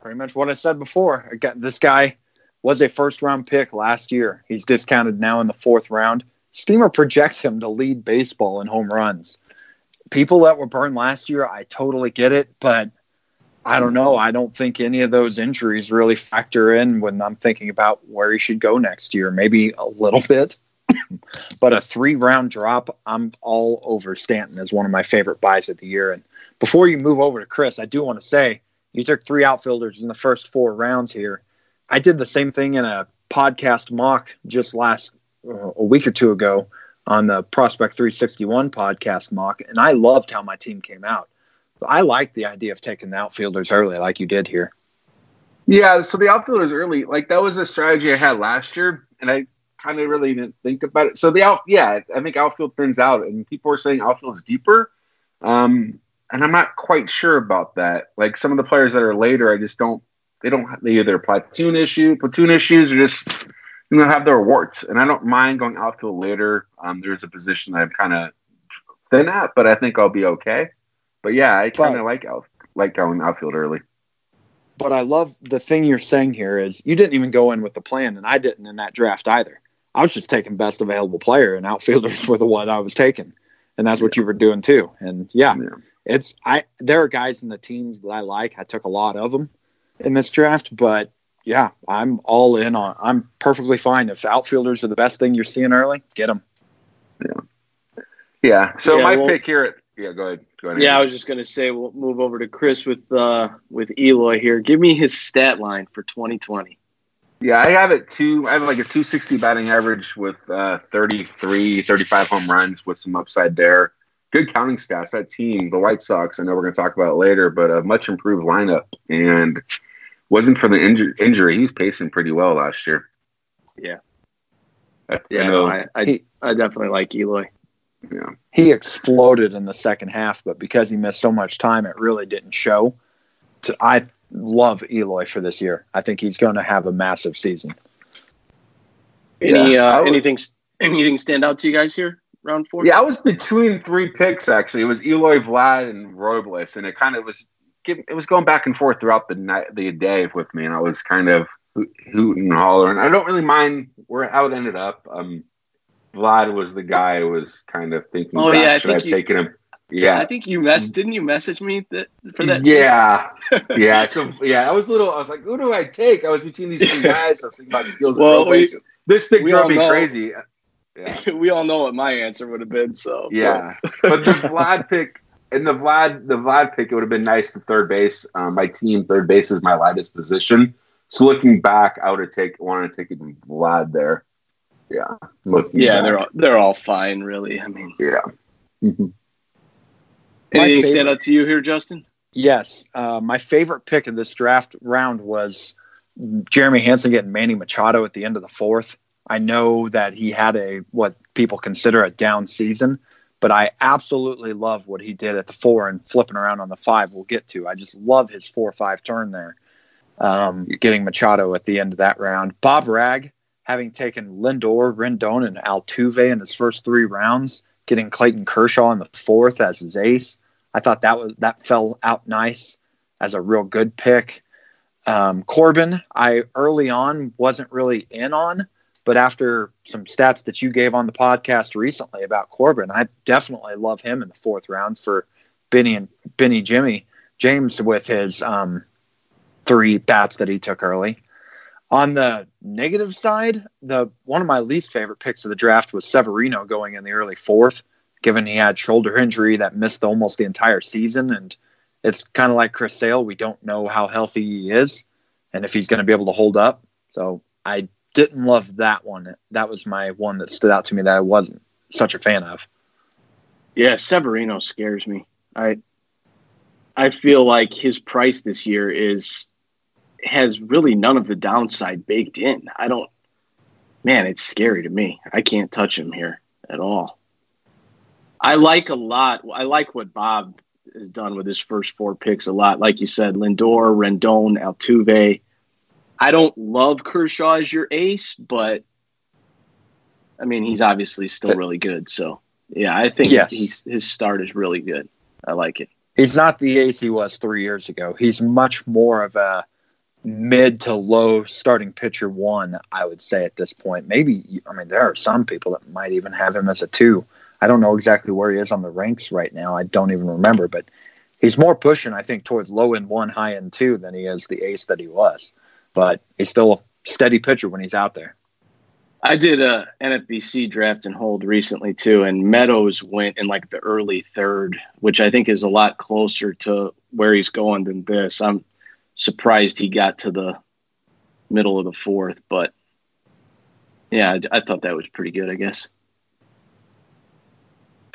Speaker 2: pretty much what I said before. Again, this guy was a first round pick last year. He's discounted now in the fourth round. Steamer projects him to lead baseball in home runs. People that were burned last year, I totally get it, but I don't know. I don't think any of those injuries really factor in when I'm thinking about where he should go next year. Maybe a little bit, but a three round drop, I'm all over Stanton as one of my favorite buys of the year. And before you move over to Chris, I do want to say you took three outfielders in the first four rounds here. I did the same thing in a podcast mock just last uh, a week or two ago on the Prospect 361 podcast mock, and I loved how my team came out. I like the idea of taking the outfielders early, like you did here.
Speaker 4: Yeah, so the outfielders early, like that was a strategy I had last year, and I kind of really didn't think about it. So the out, yeah, I think outfield turns out, and people are saying outfield is deeper, um, and I'm not quite sure about that. Like some of the players that are later, I just don't. They don't. They either platoon issue, platoon issues, or just you know have their warts. And I don't mind going outfield later. Um, there's a position I'm kind of thin at, but I think I'll be okay. But yeah, I kind of like out like going outfield early.
Speaker 2: But I love the thing you're saying here is you didn't even go in with the plan, and I didn't in that draft either. I was just taking best available player, and outfielders were the one I was taking, and that's what you were doing too. And yeah, yeah, it's I. There are guys in the teams that I like. I took a lot of them in this draft, but yeah, I'm all in on. I'm perfectly fine if outfielders are the best thing you're seeing early. Get them.
Speaker 4: Yeah. Yeah. So yeah, my well, pick here. At, yeah. Go ahead. Go ahead.
Speaker 3: Yeah, I was just gonna say we'll move over to Chris with uh with Eloy here. Give me his stat line for 2020.
Speaker 4: Yeah, I have it two. I have like a 260 batting average with uh, 33, 35 home runs with some upside there. Good counting stats. That team, the White Sox, I know we're going to talk about it later, but a much improved lineup. And wasn't for the inju- injury, he was pacing pretty well last year.
Speaker 3: Yeah. I, yeah, I, know, I, I, he, I definitely like Eloy.
Speaker 2: Yeah. He exploded in the second half, but because he missed so much time, it really didn't show. To, I love Eloy for this year. I think he's going to have a massive season.
Speaker 3: Any yeah, uh, anything anything stand out to you guys here? Round four.
Speaker 4: Yeah, I was between three picks actually. It was Eloy, Vlad, and Robles, and it kind of was it was going back and forth throughout the night, the day with me, and I was kind of hooting and hollering. I don't really mind where how it ended up. Um, Vlad was the guy I was kind of thinking. Oh yeah, I should I have you, taken him? Yeah,
Speaker 3: I think you mess. Didn't you message me that for that?
Speaker 4: Yeah, yeah. So yeah, I was a little. I was like, who do I take? I was between these two guys. I was thinking about skills. Well, we, this thing drove me know, crazy.
Speaker 3: Yeah. we all know what my answer would have been. So
Speaker 4: yeah, but the Vlad pick and the Vlad the Vlad pick it would have been nice to third base. Um, my team third base is my lightest position. So looking back, I would have take wanted to take Vlad there. Yeah,
Speaker 3: yeah, back. they're all, they're all fine, really. I mean,
Speaker 4: yeah. Mm-hmm.
Speaker 3: Anything favorite, stand out to you here, Justin?
Speaker 2: Yes. Uh, my favorite pick of this draft round was Jeremy Hanson getting Manny Machado at the end of the fourth. I know that he had a what people consider a down season, but I absolutely love what he did at the four and flipping around on the five. We'll get to. I just love his four five turn there. Um, getting Machado at the end of that round. Bob Rag having taken Lindor, Rendon, and Altuve in his first three rounds, getting Clayton Kershaw in the fourth as his ace. I thought that was that fell out nice as a real good pick. Um, Corbin, I early on wasn't really in on, but after some stats that you gave on the podcast recently about Corbin, I definitely love him in the fourth round for Benny and Benny Jimmy James with his um, three bats that he took early. On the negative side, the one of my least favorite picks of the draft was Severino going in the early fourth given he had shoulder injury that missed almost the entire season. And it's kind of like Chris Sale. We don't know how healthy he is and if he's going to be able to hold up. So I didn't love that one. That was my one that stood out to me that I wasn't such a fan of.
Speaker 3: Yeah, Severino scares me. I I feel like his price this year is has really none of the downside baked in. I don't man, it's scary to me. I can't touch him here at all. I like a lot. I like what Bob has done with his first four picks a lot. Like you said, Lindor, Rendon, Altuve. I don't love Kershaw as your ace, but I mean he's obviously still really good. So yeah, I think yes. his start is really good. I like it.
Speaker 2: He's not the ace he was three years ago. He's much more of a mid to low starting pitcher one, I would say at this point. Maybe I mean there are some people that might even have him as a two. I don't know exactly where he is on the ranks right now. I don't even remember, but he's more pushing, I think, towards low end one, high end two than he is the ace that he was. But he's still a steady pitcher when he's out there.
Speaker 3: I did a NFBC draft and hold recently too, and Meadows went in like the early third, which I think is a lot closer to where he's going than this. I'm surprised he got to the middle of the fourth, but Yeah, I thought that was pretty good. I guess.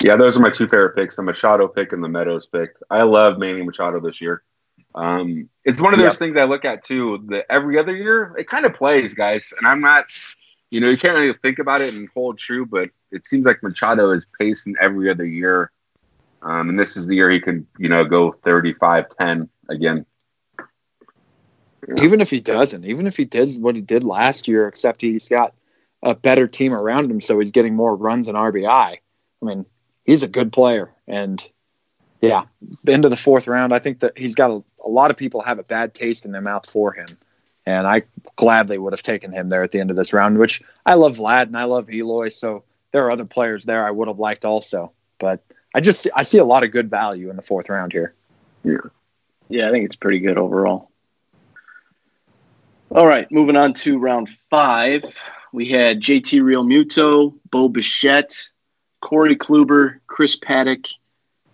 Speaker 4: Yeah, those are my two favorite picks: the Machado pick and the Meadows pick. I love Manny Machado this year. Um, it's one of those yep. things I look at too. That every other year it kind of plays, guys, and I'm not. You know, you can't really think about it and hold true, but it seems like Machado is pacing every other year, um, and this is the year he can, you know, go 35-10 again.
Speaker 2: Even if he doesn't, even if he did what he did last year, except he's got a better team around him, so he's getting more runs and RBI. I mean, he's a good player. And yeah, into the fourth round, I think that he's got a, a lot of people have a bad taste in their mouth for him. And I gladly would have taken him there at the end of this round, which I love Vlad and I love Eloy. So there are other players there I would have liked also. But I just I see a lot of good value in the fourth round here.
Speaker 3: Yeah. Yeah, I think it's pretty good overall. All right, moving on to round five. We had JT Realmuto, Bo Bichette, Corey Kluber, Chris Paddack,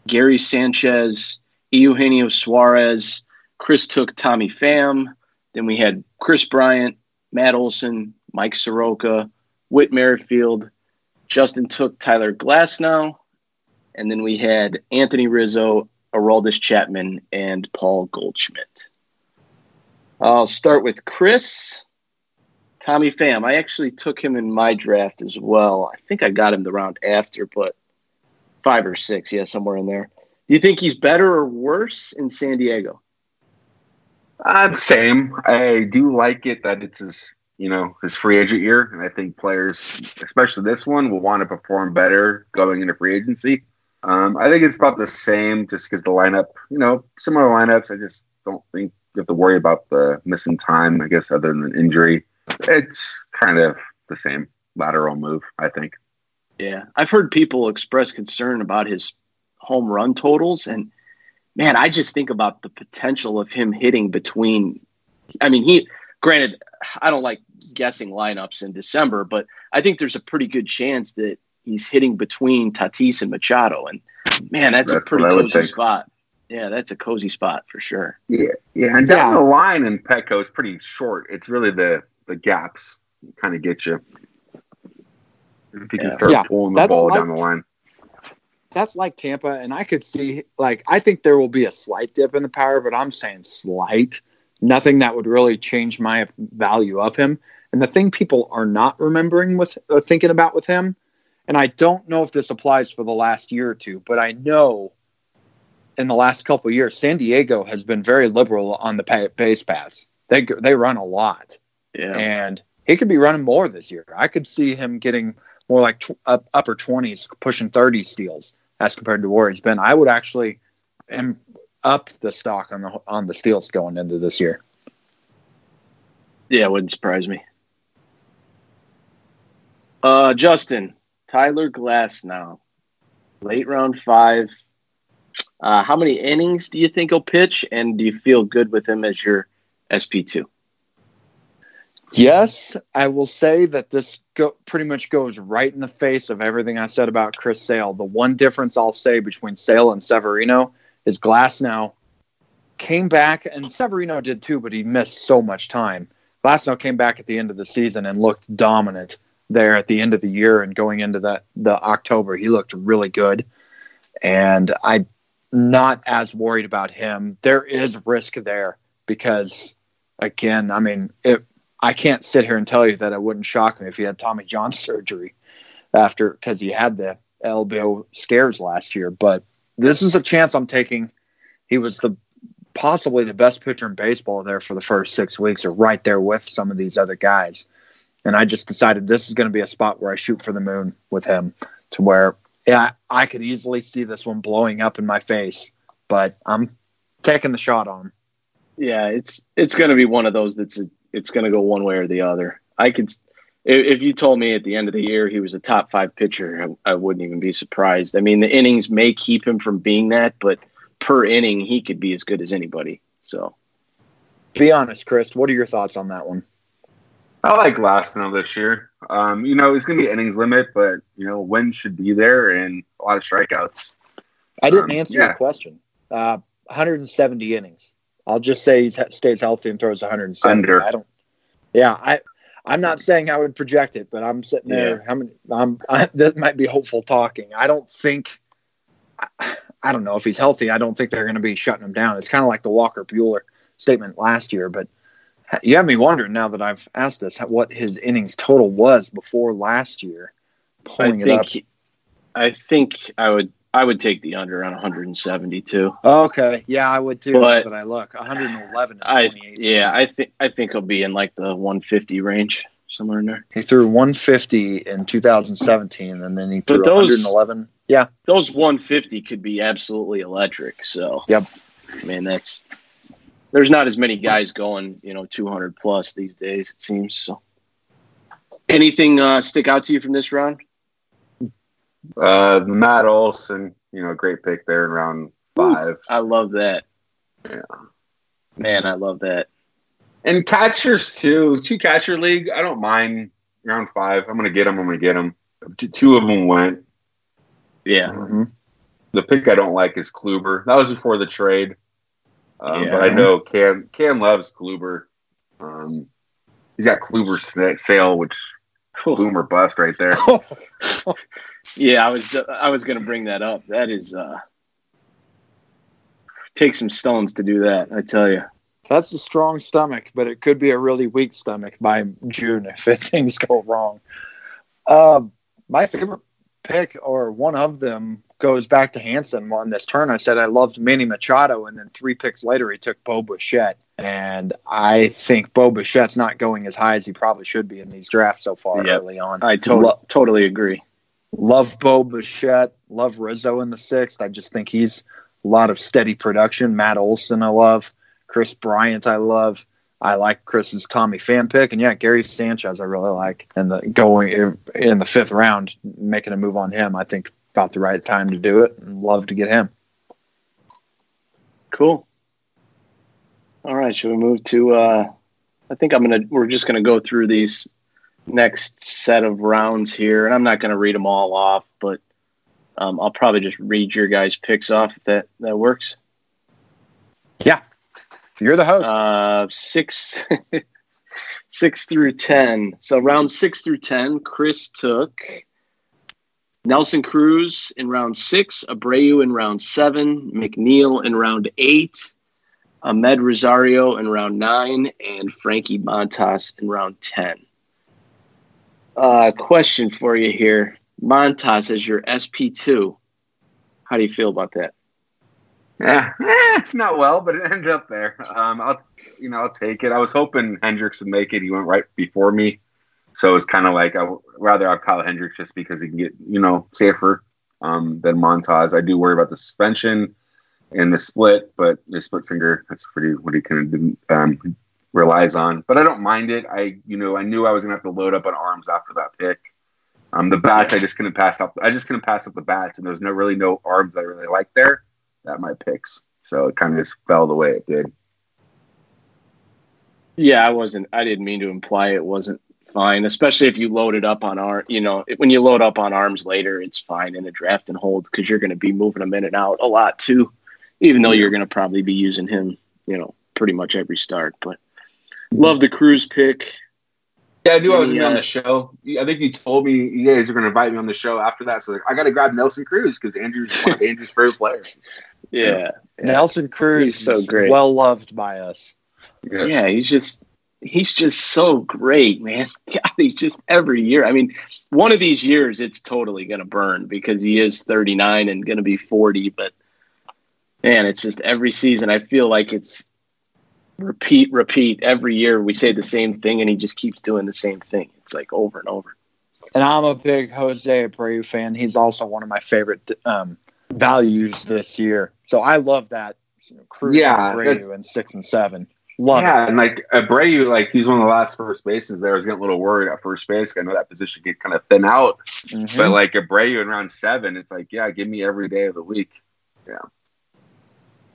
Speaker 3: Gary Sanchez, Eugenio Suarez. Chris took Tommy Pham. Then we had Kris Bryant, Matt Olson, Mike Soroka, Whit Merrifield. Justin took Tyler Glasnow. And then we had Anthony Rizzo, Aroldis Chapman, and Paul Goldschmidt. I'll start with Chris. Tommy Pham. I actually took him in my draft as well. I think I got him the round after, but five or six, yeah, somewhere in there. Do you think he's better or worse in San Diego?
Speaker 4: Uh, same. I do like it that it's his, you know, his free agent year, and I think players, especially this one, will want to perform better going into free agency. Um, I think it's about the same, just because the lineup, you know, similar lineups. I just don't think you have to worry about the missing time. I guess other than injury it's kind of the same lateral move, I think.
Speaker 3: Yeah, I've heard people express concern about his home run totals, and man, I just think about the potential of him hitting between. I mean, he granted, I don't like guessing lineups in December, but I think there's a pretty good chance that he's hitting between Tatis and Machado, and man, that's, that's a pretty cozy spot. Yeah, that's a cozy spot for sure.
Speaker 4: Yeah, yeah, and down yeah. the line in Petco is pretty short. It's really the the gaps kind of get you. If you can start yeah, pulling the ball like, down the line.
Speaker 2: That's like Tampa, and I could see like I think there will be a slight dip in the power, but I'm saying slight. Nothing that would really change my value of him. And the thing people are not remembering with uh, thinking about with him, and I don't know if this applies for the last year or two, but I know in the last couple years, San Diego has been very liberal on the base paths. They they run a lot, yeah. And he could be running more this year. I could see him getting more like tw- up, upper 20s, pushing 30 steals as compared to where he's been. I would actually am up the stock on the on the steals going into this year.
Speaker 3: Yeah, it wouldn't surprise me. Uh, Justin, Tyler Glasnow, late round five. Uh, how many innings do you think he'll pitch, and do you feel good with him as your SP two?
Speaker 2: Yes, I will say that this go, pretty much goes right in the face of everything I said about Chris Sale. The one difference I'll say between Sale and Severino is Glasnow came back, and Severino did too, but he missed so much time. Glasnow came back at the end of the season and looked dominant there at the end of the year and going into the, the October. He looked really good. And I'm not as worried about him. There is risk there because, again, I mean, it, I can't sit here and tell you that it wouldn't shock me if he had Tommy John surgery after because he had the elbow scares last year. But this is a chance I'm taking. He was the possibly the best pitcher in baseball there for the first six weeks, or right there with some of these other guys. And I just decided this is going to be a spot where I shoot for the moon with him, to where yeah, I could easily see this one blowing up in my face, but I'm taking the shot on.
Speaker 3: Yeah, it's it's going to be one of those that's a it's going to go one way or the other. I could, if you told me at the end of the year he was a top five pitcher, I, I wouldn't even be surprised. I mean, the innings may keep him from being that, but per inning, he could be as good as anybody. So,
Speaker 2: be honest, Chris. What are your thoughts on that one?
Speaker 4: I like Glasnow this year. Um, you know, it's going to be innings limit, but you know, wins should be there and a lot of strikeouts.
Speaker 2: I didn't um, answer yeah. your question. Uh, 170 innings. I'll just say he stays healthy and throws 170. Under. I don't. Yeah, I I'm not saying I would project it, but I'm sitting there. Yeah. How many? I'm I, that might be hopeful talking. I don't think. I, I don't know if he's healthy. I don't think they're going to be shutting him down. It's kind of like the Walker Buehler statement last year, but you have me wondering now that I've asked this what his innings total was before last year.
Speaker 3: Pulling I think, it up. I think I would I would take the under on 172.
Speaker 2: Okay, yeah, I would too. But, but I look 111.
Speaker 3: I yeah, I think I think he'll be in like the 150 range somewhere in there.
Speaker 2: He threw 150 in 2017, and then he threw those, 111. Yeah,
Speaker 3: those 150 could be absolutely electric. So
Speaker 2: yep,
Speaker 3: I mean that's there's not as many guys going, you know, 200 plus these days. It seems so. Anything uh, stick out to you from this round?
Speaker 4: Uh, Matt Olson, you know, great pick there in round five.
Speaker 3: I love that. Yeah. Man, I love that.
Speaker 4: And catchers too. Two catcher league. I don't mind round five. I'm gonna get them. I'm gonna get them. Two of them went.
Speaker 3: Yeah. Mm-hmm.
Speaker 4: The pick I don't like is Kluber. That was before the trade. Um, yeah. But I know Cam Cam loves Kluber. Um, he's got Kluber Sale, which boom or bust right there.
Speaker 3: Yeah, I was I was going to bring that up. That is uh take some stones to do that, I tell you.
Speaker 2: That's a strong stomach, but it could be a really weak stomach by June if things go wrong. Uh, my favorite pick, or one of them, goes back to Hanson on this turn. I said I loved Manny Machado, and then three picks later, he took Bo Bichette. And I think Bo Bichette's not going as high as he probably should be in these drafts so far yep. early on.
Speaker 3: I to- Lo- totally agree.
Speaker 2: Love Bo Bichette. Love Rizzo in the sixth. I just think he's a lot of steady production. Matt Olson, I love. Kris Bryant, I love. I like Chris's Tommy Pham pick, and yeah, Gary Sanchez, I really like. And the going in the fifth round, making a move on him, I think about the right time to do it, and love to get him.
Speaker 3: Cool. All right, should we move to? uh I think I'm gonna. We're just gonna go through these next set of rounds here, and I'm not going to read them all off, but um, I'll probably just read your guys' picks off if that that works.
Speaker 2: Yeah, you're the host.
Speaker 3: Uh, six, six through ten. So round six through ten, Chris took Nelson Cruz in round six, Abreu in round seven, McNeil in round eight. Amed Rosario in round nine and Frankie Montas in round 10. Uh, question for you here. Montas is your SP2. How do you feel about that?
Speaker 4: Yeah, eh, not well, but it ended up there. Um, I'll, you know, I'll take it. I was hoping Hendricks would make it. He went right before me, so it's kind of like I would rather have Kyle Hendricks just because he can get, you know, safer um, than Montas. I do worry about the suspension and the split, but the split finger that's pretty what he can um, relies on. But I don't mind it. I you know I knew I was gonna have to load up on arms after that pick. Um, the bats I just couldn't pass up. I just couldn't pass up the bats, and there's no really no arms I really like there. That my picks, so it kind of just fell the way it did.
Speaker 3: Yeah, I wasn't. I didn't mean to imply it wasn't fine, especially if you load it up on our. You know, when you load up on arms later, it's fine in a draft and hold because you're going to be moving them in and out a lot too. Even though you're going to probably be using him, you know, pretty much every start, but Love the Cruz pick.
Speaker 4: Yeah, I knew I was going to be on the show. I think you told me you guys are going to invite me on the show after that. So I got to grab Nelson Cruz because Andrew's one of Andrew's favorite players.
Speaker 3: Yeah.
Speaker 2: yeah. Nelson Cruz he's so great. Well loved by us.
Speaker 3: Yes. Yeah, he's just he's just so great, man. God, he's just every year. I mean, one of these years it's totally going to burn because he is 39 and going to be 40, but man, it's just every season I feel like it's repeat, repeat every year. We say the same thing, and he just keeps doing the same thing. It's like over and over.
Speaker 2: And I'm a big Jose Abreu fan. He's also one of my favorite um, values this year. So I love that. You know, Cruz yeah, Abreu in six and seven. Love
Speaker 4: yeah,
Speaker 2: it.
Speaker 4: and like Abreu, like he's one of the last first bases there. I was getting a little worried at first base. I know that position get kind of thin out, mm-hmm. but like Abreu in round seven, it's like, yeah, give me every day of the week. Yeah.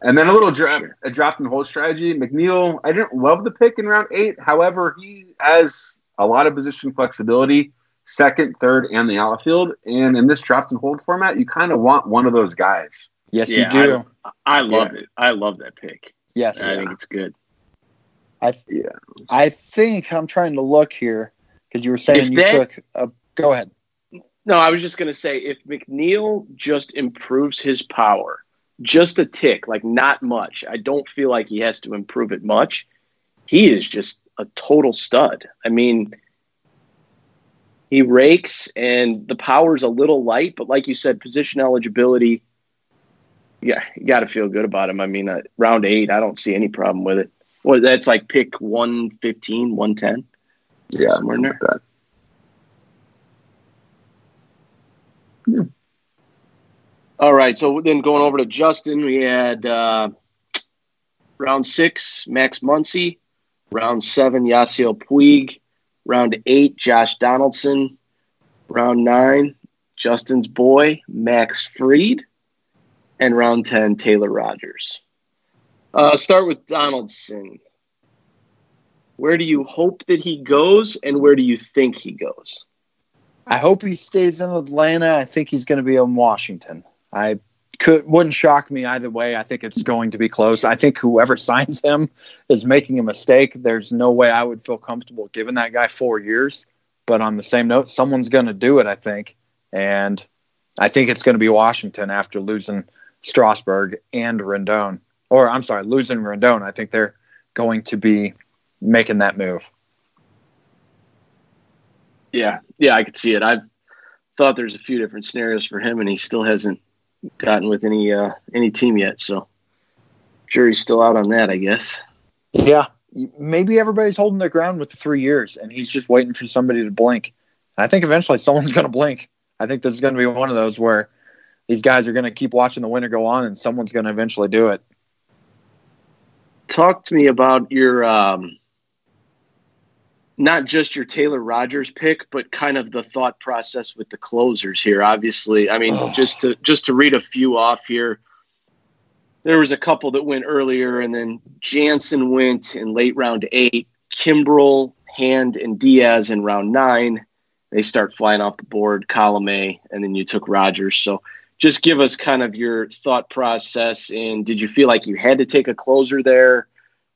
Speaker 4: And then a little draft, sure. a draft and hold strategy. McNeil, I didn't love the pick in round eight. However, he has a lot of position flexibility, second, third, and the outfield. And in this draft and hold format, you kind of want one of those guys.
Speaker 2: Yes, yeah, you
Speaker 3: do. I, I love yeah. it. I love that pick.
Speaker 2: Yes,
Speaker 3: I think it's good.
Speaker 2: I yeah. I think I'm trying to look here. Because you were saying if you that, took. A, go ahead.
Speaker 3: No, I was just going to say if McNeil just improves his power just a tick, like not much. I don't feel like he has to improve it much. He is just a total stud. I mean, he rakes and the power's a little light, but like you said, position eligibility. Yeah, you got to feel good about him. I mean, uh, round eight, I don't see any problem with it. Well, that's like pick 115, 110.
Speaker 4: Yeah, somewhere in there. Like that.
Speaker 3: Yeah. All right. So then going over to Justin, we had uh, round six, Max Muncy. Round seven, Yasiel Puig. Round eight, Josh Donaldson. Round nine, Justin's boy, Max Fried. And round 10, Taylor Rogers. Uh, start with Donaldson. Where do you hope that he goes, and where do you think he goes?
Speaker 2: I hope he stays in Atlanta. I think he's going to be in Washington. I could wouldn't shock me either way. I think it's going to be close. I think whoever signs him is making a mistake. There's no way I would feel comfortable giving that guy four years. But on the same note, someone's going to do it. I think, and I think it's going to be Washington after losing Strasburg and Rendon. Or I'm sorry, losing Rendon. I think they're going to be making that move.
Speaker 3: Yeah, yeah, I could see it. I've thought there's a few different scenarios for him, and he still hasn't gotten with any uh, any team yet. So jury's still out on that, I guess.
Speaker 2: Yeah, maybe everybody's holding their ground with the three years, and he's just waiting for somebody to blink. I think eventually someone's going to blink. I think this is going to be one of those where these guys are going to keep watching the winter go on, and someone's going to eventually do it.
Speaker 3: Talk to me about your um, not just your Taylor Rogers pick, but kind of the thought process with the closers here. Obviously, I mean, oh. just to just to read a few off here. There was a couple that went earlier, and then Jansen went in late round eight. Kimbrel, Hand, and Diaz in round nine. They start flying off the board. Colome, and then you took Rogers. So, just give us kind of your thought process. And did you feel like you had to take a closer there,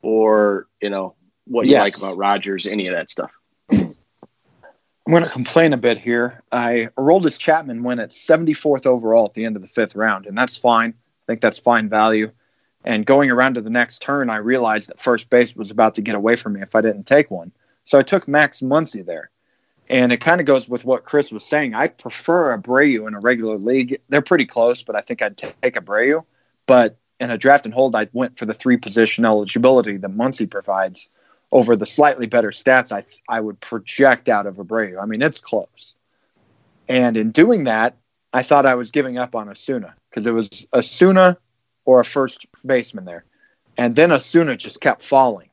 Speaker 3: or you know, what you yes. like about Rogers, any of that stuff.
Speaker 2: I'm going to complain a bit here. I Aroldis Chapman went at 74th overall at the end of the fifth round, and that's fine. I think that's fine value. And going around to the next turn, I realized that first base was about to get away from me if I didn't take one. So I took Max Muncy there. And it kind of goes with what Chris was saying. I prefer Abreu in a regular league. They're pretty close, but I think I'd take Abreu. But in a draft and hold, I went for the three position eligibility that Muncy provides over the slightly better stats I I would project out of Abreu. I mean, it's close. And in doing that, I thought I was giving up on Osuna because it was Osuna or a first baseman there. And then Osuna just kept falling.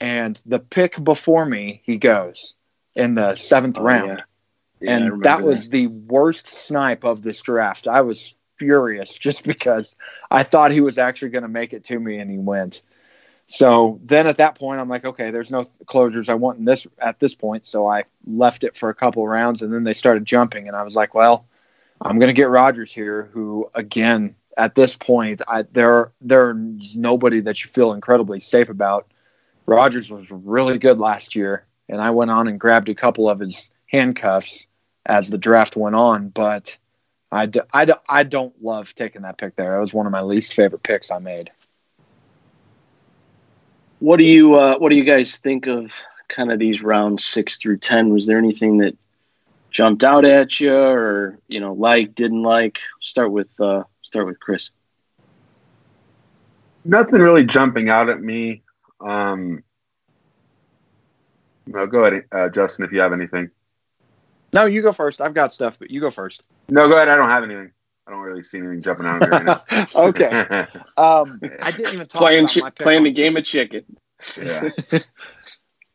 Speaker 2: And the pick before me, he goes in the seventh oh, round. Yeah. Yeah, and that was that. the worst snipe of this draft. I was furious just because I thought he was actually going to make it to me and he went. So then at that point, I'm like, okay, there's no closures I want in this at this point. So I left it for a couple rounds, and then they started jumping, and I was like, well, I'm going to get Rogers here, who again at this point, I, there there's nobody that you feel incredibly safe about. Rogers was really good last year, and I went on and grabbed a couple of his handcuffs as the draft went on, but I, d- I, d- I don't love taking that pick there. It was one of my least favorite picks I made.
Speaker 3: What do you uh, What do you guys think of kind of these rounds six through ten? Was there anything that jumped out at you, or you know, like, didn't like? Start with uh, start with Chris.
Speaker 4: Nothing really jumping out at me. Um, no, go ahead, uh, Justin, if you have anything.
Speaker 2: No, you go first. I've got stuff, but you go first.
Speaker 4: No, go ahead. I don't have anything. I don't really see anything jumping out of right now.
Speaker 2: okay. Um, I didn't even talk
Speaker 3: playing
Speaker 2: about
Speaker 3: chi- playing the game of chicken.
Speaker 4: Yeah.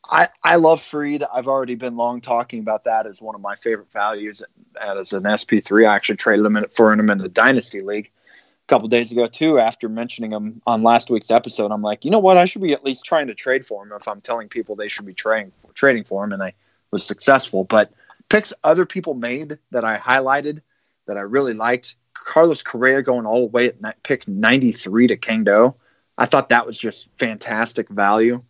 Speaker 2: I, I love Fried. I've already been long talking about that as one of my favorite values as an SP3. I actually traded him for him in the Dynasty League a couple days ago, too. After mentioning him on last week's episode, I'm like, you know what? I should be at least trying to trade for him if I'm telling people they should be trading, trading for him. And I was successful. But picks other people made that I highlighted that I really liked Carlos Correa going all the way at pick 93 to King Do. I thought that was just fantastic value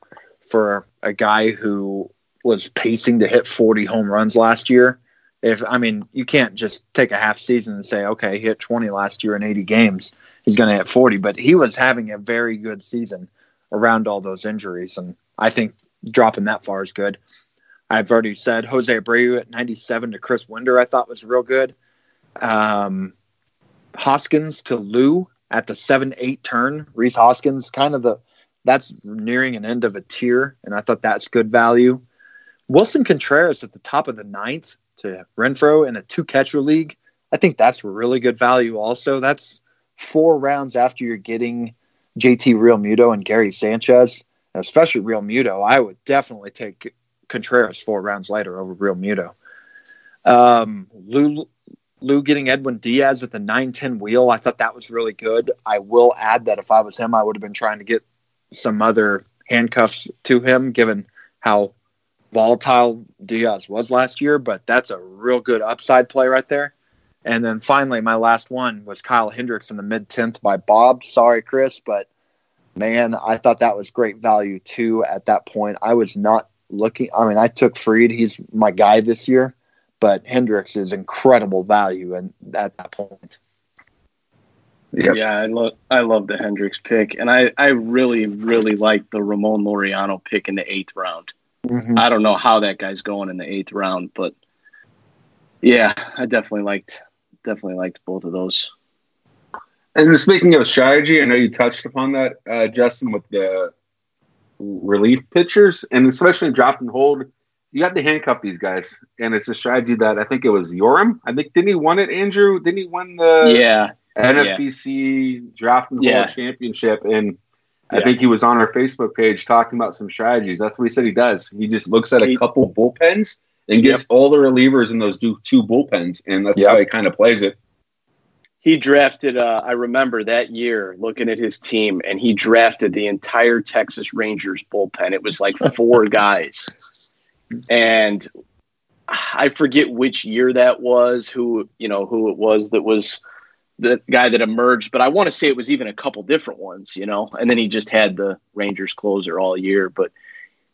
Speaker 2: for a guy who was pacing to hit 40 home runs last year. If I mean, you can't just take a half season and say, okay, he hit 20 last year in 80 games, he's going to hit 40. But he was having a very good season around all those injuries, and I think dropping that far is good. I've already said Jose Abreu at 97 to Chris Winder, I thought was real good. Um, Hoskins to Lou at the 7 8 turn. Rhys Hoskins, kind of the that's nearing an end of a tier, and I thought that's good value. Willson Contreras at the top of the ninth to Renfro in a two catcher league. I think that's really good value also. That's four rounds after you're getting JT Realmuto and Gary Sanchez, especially Realmuto. I would definitely take Contreras four rounds later over Realmuto. Um, Lou, Lou getting Edwin Diaz at the 9 10 wheel, I thought that was really good. I will add that if I was him, I would have been trying to get some other handcuffs to him, given how volatile Diaz was last year. But that's a real good upside play right there. And then finally, my last one was Kyle Hendricks in the mid 10th by Bob. Sorry, Chris, but man, I thought that was great value too at that point. I was not looking. I mean, I took Fried. He's my guy this year, but Hendricks is incredible value and at that point.
Speaker 3: Yep. Yeah, I love I love the Hendricks pick, and I I really really like the Ramon Laureano pick in the eighth round. Mm-hmm. I don't know how that guy's going in the eighth round, but yeah, I definitely liked definitely liked both of those.
Speaker 4: And speaking of strategy, I know you touched upon that, uh, Justin, with the relief pitchers, and especially drop and hold. You have to handcuff these guys, and it's a strategy that I think it was Yoram. I think didn't he win it, Andrew? Didn't he win the
Speaker 3: yeah
Speaker 4: NFBC yeah. draft and hold championship? And I think he was on our Facebook page talking about some strategies. That's what he said he does. He just looks at a couple bullpens and gets yep. all the relievers in those two bullpens, and that's yep. how he kind of plays it
Speaker 3: he drafted uh, i remember that year looking at his team and he drafted the entire texas rangers bullpen it was like four guys and i forget which year that was who you know who it was that was the guy that emerged but i want to say it was even a couple different ones you know and then he just had the rangers closer all year but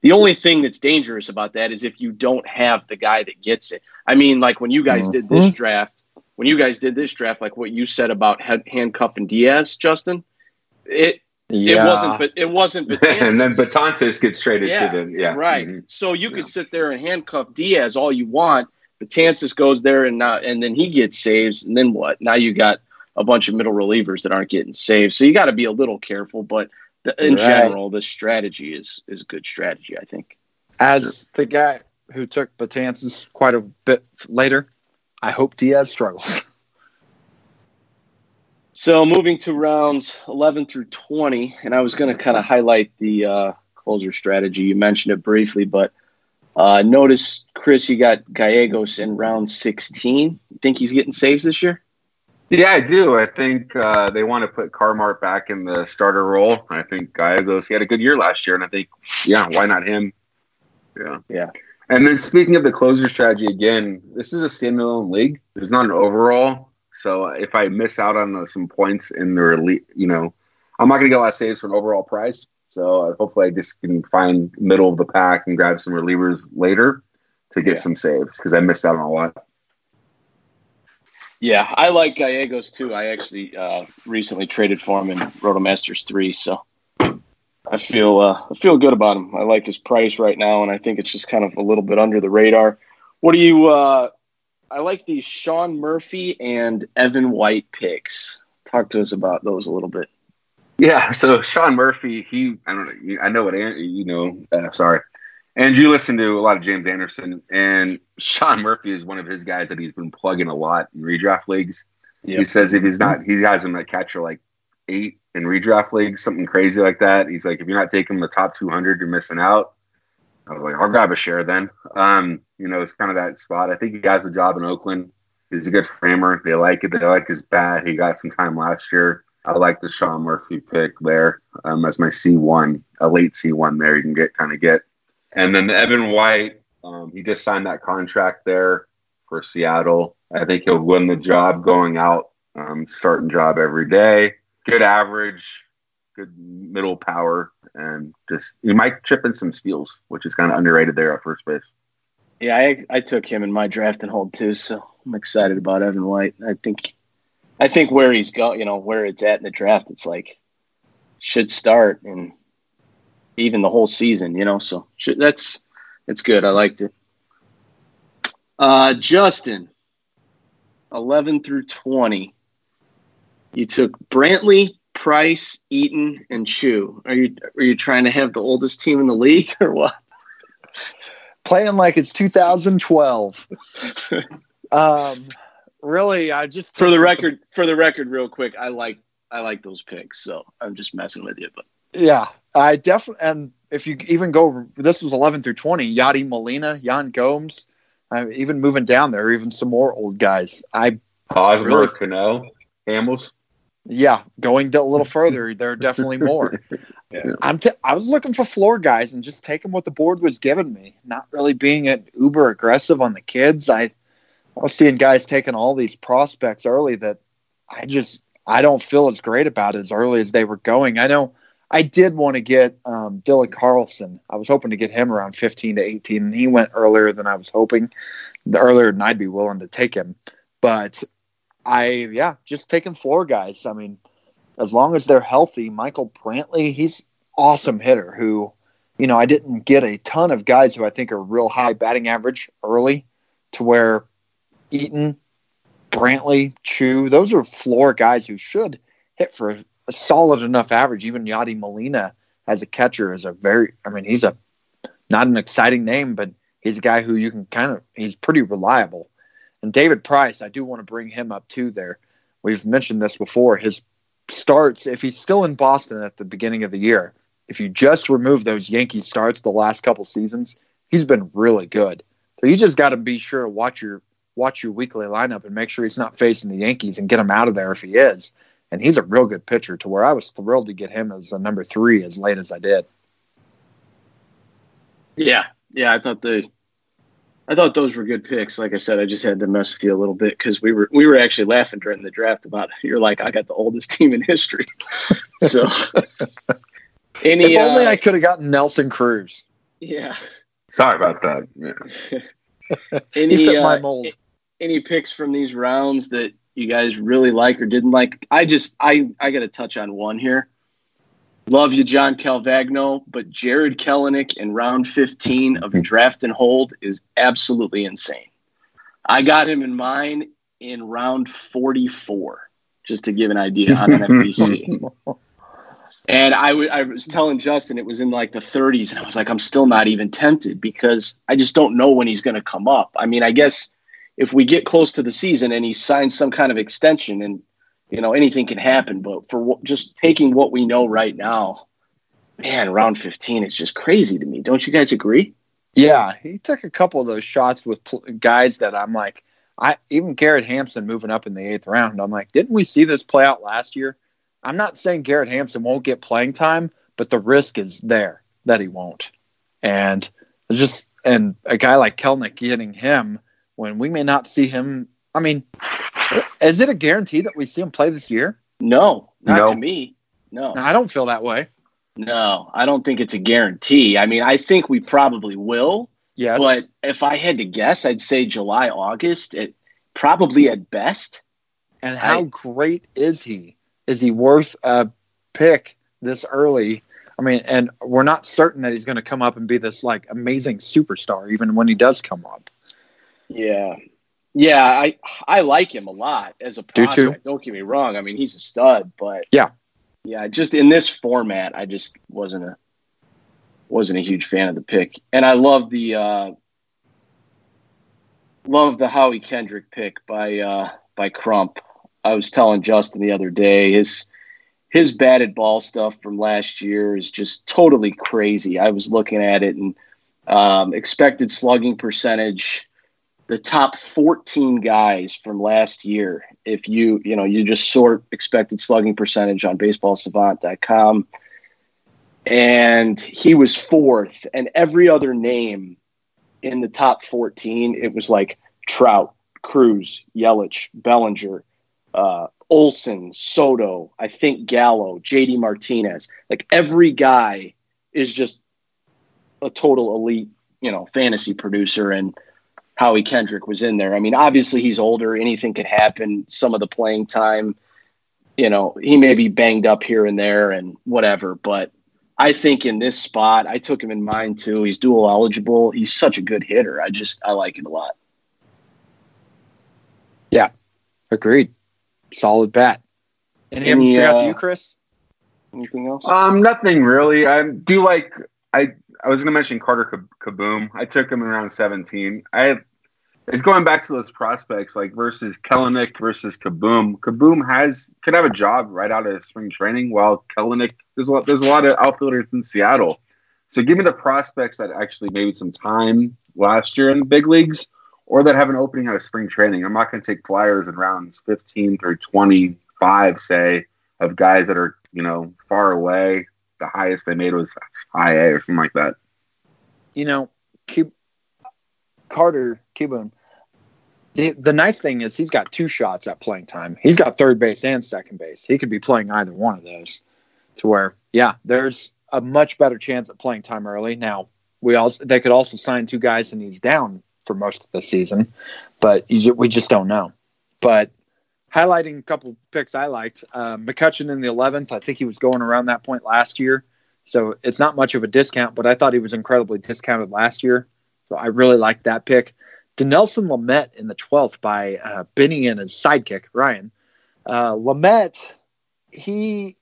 Speaker 3: the only thing that's dangerous about that is if you don't have the guy that gets it i mean like when you guys mm-hmm. did this mm-hmm. draft when you guys did this draft, like what you said about handcuffing Diaz, Justin, it yeah. it wasn't, but it wasn't.
Speaker 4: Betances. and then Betances gets traded yeah, to them. Yeah,
Speaker 3: right. Mm-hmm. So you yeah. could sit there and handcuff Diaz all you want. Betances goes there and now and then he gets saves, and then what? Now you got a bunch of middle relievers that aren't getting saved. So you got to be a little careful. But the, in right. general, the strategy is is a good strategy, I think.
Speaker 2: As the guy who took Betances quite a bit later, I hope Diaz struggles.
Speaker 3: So moving to rounds 11 through 20, and I was going to kind of highlight the uh, closer strategy. You mentioned it briefly, but uh, notice, Chris, you got Gallegos in round 16. You think he's getting saves this year?
Speaker 4: Yeah, I do. I think uh, they want to put Carmart back in the starter role. I think Gallegos, he had a good year last year, and I think, yeah, why not him?
Speaker 3: Yeah. Yeah.
Speaker 4: And then speaking of the closer strategy again, this is a standalone league. There's not an overall. So if I miss out on some points in the elite, you know, I'm not going to get a lot of saves for an overall price. So hopefully I just can find middle of the pack and grab some relievers later to get yeah. some saves because I missed out on a lot.
Speaker 3: Yeah, I like Gallegos too. I actually uh, recently traded for him in Rotomasters three, so I feel uh, I feel good about him. I like his price right now, and I think it's just kind of a little bit under the radar. What do you? Uh, I like these Sean Murphy and Evan White picks. Talk to us about those a little bit.
Speaker 4: Yeah, so Sean Murphy, he I don't know, I know what you know. Uh, sorry, and you listen to a lot of James Anderson, and Sean Murphy is one of his guys that he's been plugging a lot in redraft leagues. Yep. He says if he's not, he has him at catcher like eight in redraft leagues, something crazy like that. He's like, if you're not taking the top 200, you're missing out. I was like, I'll grab a share then. Um, you know, it's kind of that spot. I think he has a job in Oakland. He's a good framer. They like it. They like his bat. He got some time last year. I like the Sean Murphy pick there um, as my C1, a late C1 there. You can get kind of get. And then the Evan White, um, he just signed that contract there for Seattle. I think he'll win the job going out, um, starting job every day good average. Good middle power, and just he might chip in some steals, which is kind of underrated there at first base.
Speaker 3: Yeah, I, I took him in my draft and hold too, so I'm excited about Evan White. I think I think where he's go, you know, where it's at in the draft, it's like should start and even the whole season, you know. So should, that's that's good. I liked it. Uh, Justin, eleven through twenty. You took Brantley, Price, Eaton, and Choo. Are you are you trying to have the oldest team in the league or what?
Speaker 2: Playing like it's 2012. um, really, I just
Speaker 3: for the record, for the record, real quick, I like I like those picks, so I'm just messing with you. But
Speaker 2: yeah, I definitely and if you even go, this was 11 through 20. Yadi Molina, Yan Gomes, uh, even moving down there, even some more old guys. I
Speaker 4: Hosmer, really, Cano, Hamels.
Speaker 2: Yeah, going a little further, there are definitely more. yeah. I'm t- I was looking for floor guys and just taking what the board was giving me, not really being an uber aggressive on the kids. I, I was seeing guys taking all these prospects early that I just I don't feel as great about as early as they were going. I know I did want to get um, Dylan Carlson. I was hoping to get him around 15 to 18, and he went earlier than I was hoping, the earlier than I'd be willing to take him. But I yeah, just taking floor guys. I mean, as long as they're healthy, Michael Brantley, he's awesome hitter who, you know, I didn't get a ton of guys who I think are real high batting average early to where Eaton, Brantley, Choo, those are floor guys who should hit for a solid enough average. Even Yadi Molina as a catcher is a very I mean, he's a not an exciting name, but he's a guy who you can kind of he's pretty reliable. And David Price, I do want to bring him up too there. We've mentioned this before. His starts, if he's still in Boston at the beginning of the year, if you just remove those Yankee starts the last couple seasons, he's been really good. So you just got to be sure to watch your watch your weekly lineup and make sure he's not facing the Yankees and get him out of there if he is. And he's a real good pitcher to where I was thrilled to get him as a number three as late as I did.
Speaker 3: Yeah, yeah, I thought the I thought those were good picks. Like I said, I just had to mess with you a little bit because we were we were actually laughing during the draft about you're like I got the oldest team in history. so
Speaker 2: any if only uh, I could have gotten Nelson Cruz.
Speaker 3: Yeah.
Speaker 4: Sorry about that. Yeah.
Speaker 3: any uh, any picks from these rounds that you guys really like or didn't like? I just I I got to touch on one here. Love you, John Calvagno, but Jarred Kelenic in round 15 of draft and hold is absolutely insane. I got him in mine in round 44, just to give an idea on an FBC. and I, w- I was telling Justin it was in like the 30s, and I was like, I'm still not even tempted because I just don't know when he's going to come up. I mean, I guess if we get close to the season and he signs some kind of extension and you know anything can happen. But for just taking what we know right now man round 15 is just crazy to me. Don't you guys agree?
Speaker 2: Yeah he took a couple of those shots with pl- guys that i'm like i even garrett hampson moving up in the eighth round. I'm like didn't we see this play out last year? I'm not saying garrett hampson won't get playing time but the risk is there that he won't. And just and a guy like kelenic getting him when we may not see him i mean is it a guarantee that we see him play this year?
Speaker 3: No, not no. to me. No.
Speaker 2: I don't feel that way.
Speaker 3: No, I don't think it's a guarantee. I mean, I think we probably will.
Speaker 2: Yes.
Speaker 3: But if I had to guess, I'd say July, August, it, probably at best.
Speaker 2: And how I, great is he? Is he worth a pick this early? I mean, and we're not certain that he's going to come up and be this like amazing superstar, even when he does come up.
Speaker 3: Yeah, yeah, I I like him a lot as a prospect. Do Don't get me wrong. I mean, he's a stud, but
Speaker 2: yeah,
Speaker 3: yeah, just in this format, I just wasn't a wasn't a huge fan of the pick. And I love the uh, love the Howie Kendrick pick by uh, by Crump. I was telling Justin the other day his his batted ball stuff from last year is just totally crazy. I was looking at it and um, expected slugging percentage the top 14 guys from last year if you you know you just sort expected slugging percentage on baseballsavant.com and he was fourth and every other name in the top 14 it was like trout cruz yelich bellinger uh, Olson, Soto, I think Gallo, JD Martinez. Like every guy is just a total elite, you know, fantasy producer and Howie Kendrick was in there. I mean, obviously he's older, anything could happen. Some of the playing time, you know, he may be banged up here and there and whatever, but I think in this spot, I took him in mind too. He's dual eligible. He's such a good hitter. I just I like it a lot.
Speaker 2: Yeah, agreed. Solid bat. Any, Any uh, out to you, Chris?
Speaker 3: Anything else?
Speaker 4: Um, nothing really. I do like I. I was going to mention Carter Kieboom. I took him around 17. I it's going back to those prospects like versus Kelenic versus Kieboom. Kieboom has could have a job right out of spring training, while Kelenic there's a lot there's a lot of outfielders in Seattle. So give me the prospects that actually maybe some time last year in the big leagues, or that have an opening out of spring training. I'm not going to take flyers in rounds 15 through 25, say, of guys that are you know far away. The highest they made was high A or something like that.
Speaker 2: You know, keep Carter Kieboom the, the nice thing is he's got two shots at playing time. He's got third base and second base. He could be playing either one of those. To where, yeah, there's a much better chance at playing time early. Now, we also they could also sign two guys and he's down for most of the season, but we just don't know. But highlighting a couple picks I liked, uh, McCutchen in the 11th. I think he was going around that point last year, so it's not much of a discount. But I thought he was incredibly discounted last year, so I really liked that pick. Dinelson Lamet in the 12th by uh, Benny and his sidekick, Ryan. Uh, Lamet, he,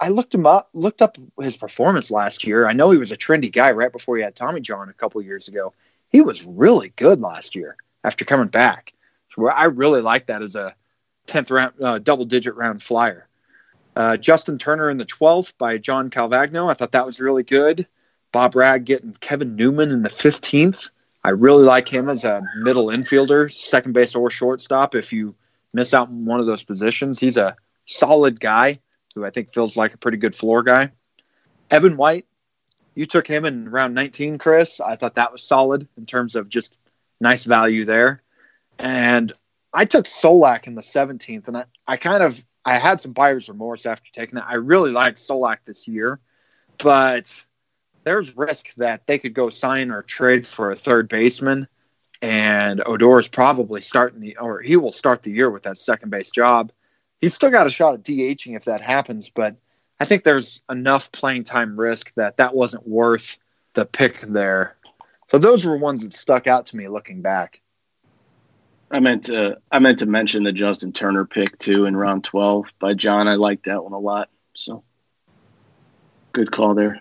Speaker 2: I looked him up, looked up his performance last year. I know he was a trendy guy right before he had Tommy John a couple years ago. He was really good last year after coming back. So I really like that as a 10th round, uh, double digit round flyer. Uh, Justin Turner in the 12th by John Calvagno. I thought that was really good. Bob Rag getting Kevin Newman in the 15th. I really like him as a middle infielder, second base or shortstop. If you miss out on one of those positions, he's a solid guy who I think feels like a pretty good floor guy. Evan White, you took him in round 19, Chris. I thought that was solid in terms of just nice value there. And I took Solak in the 17th, and I, I kind of I had some buyer's remorse after taking that. I really liked Solak this year, but there's risk that they could go sign or trade for a third baseman, and Odor is probably starting the or he will start the year with that second base job. He's still got a shot at DHing if that happens, but I think there's enough playing time risk that that wasn't worth the pick there. So those were ones that stuck out to me looking back.
Speaker 3: I meant to I meant to mention the Justin Turner pick too in round twelve by John. I liked that one a lot. So good call there.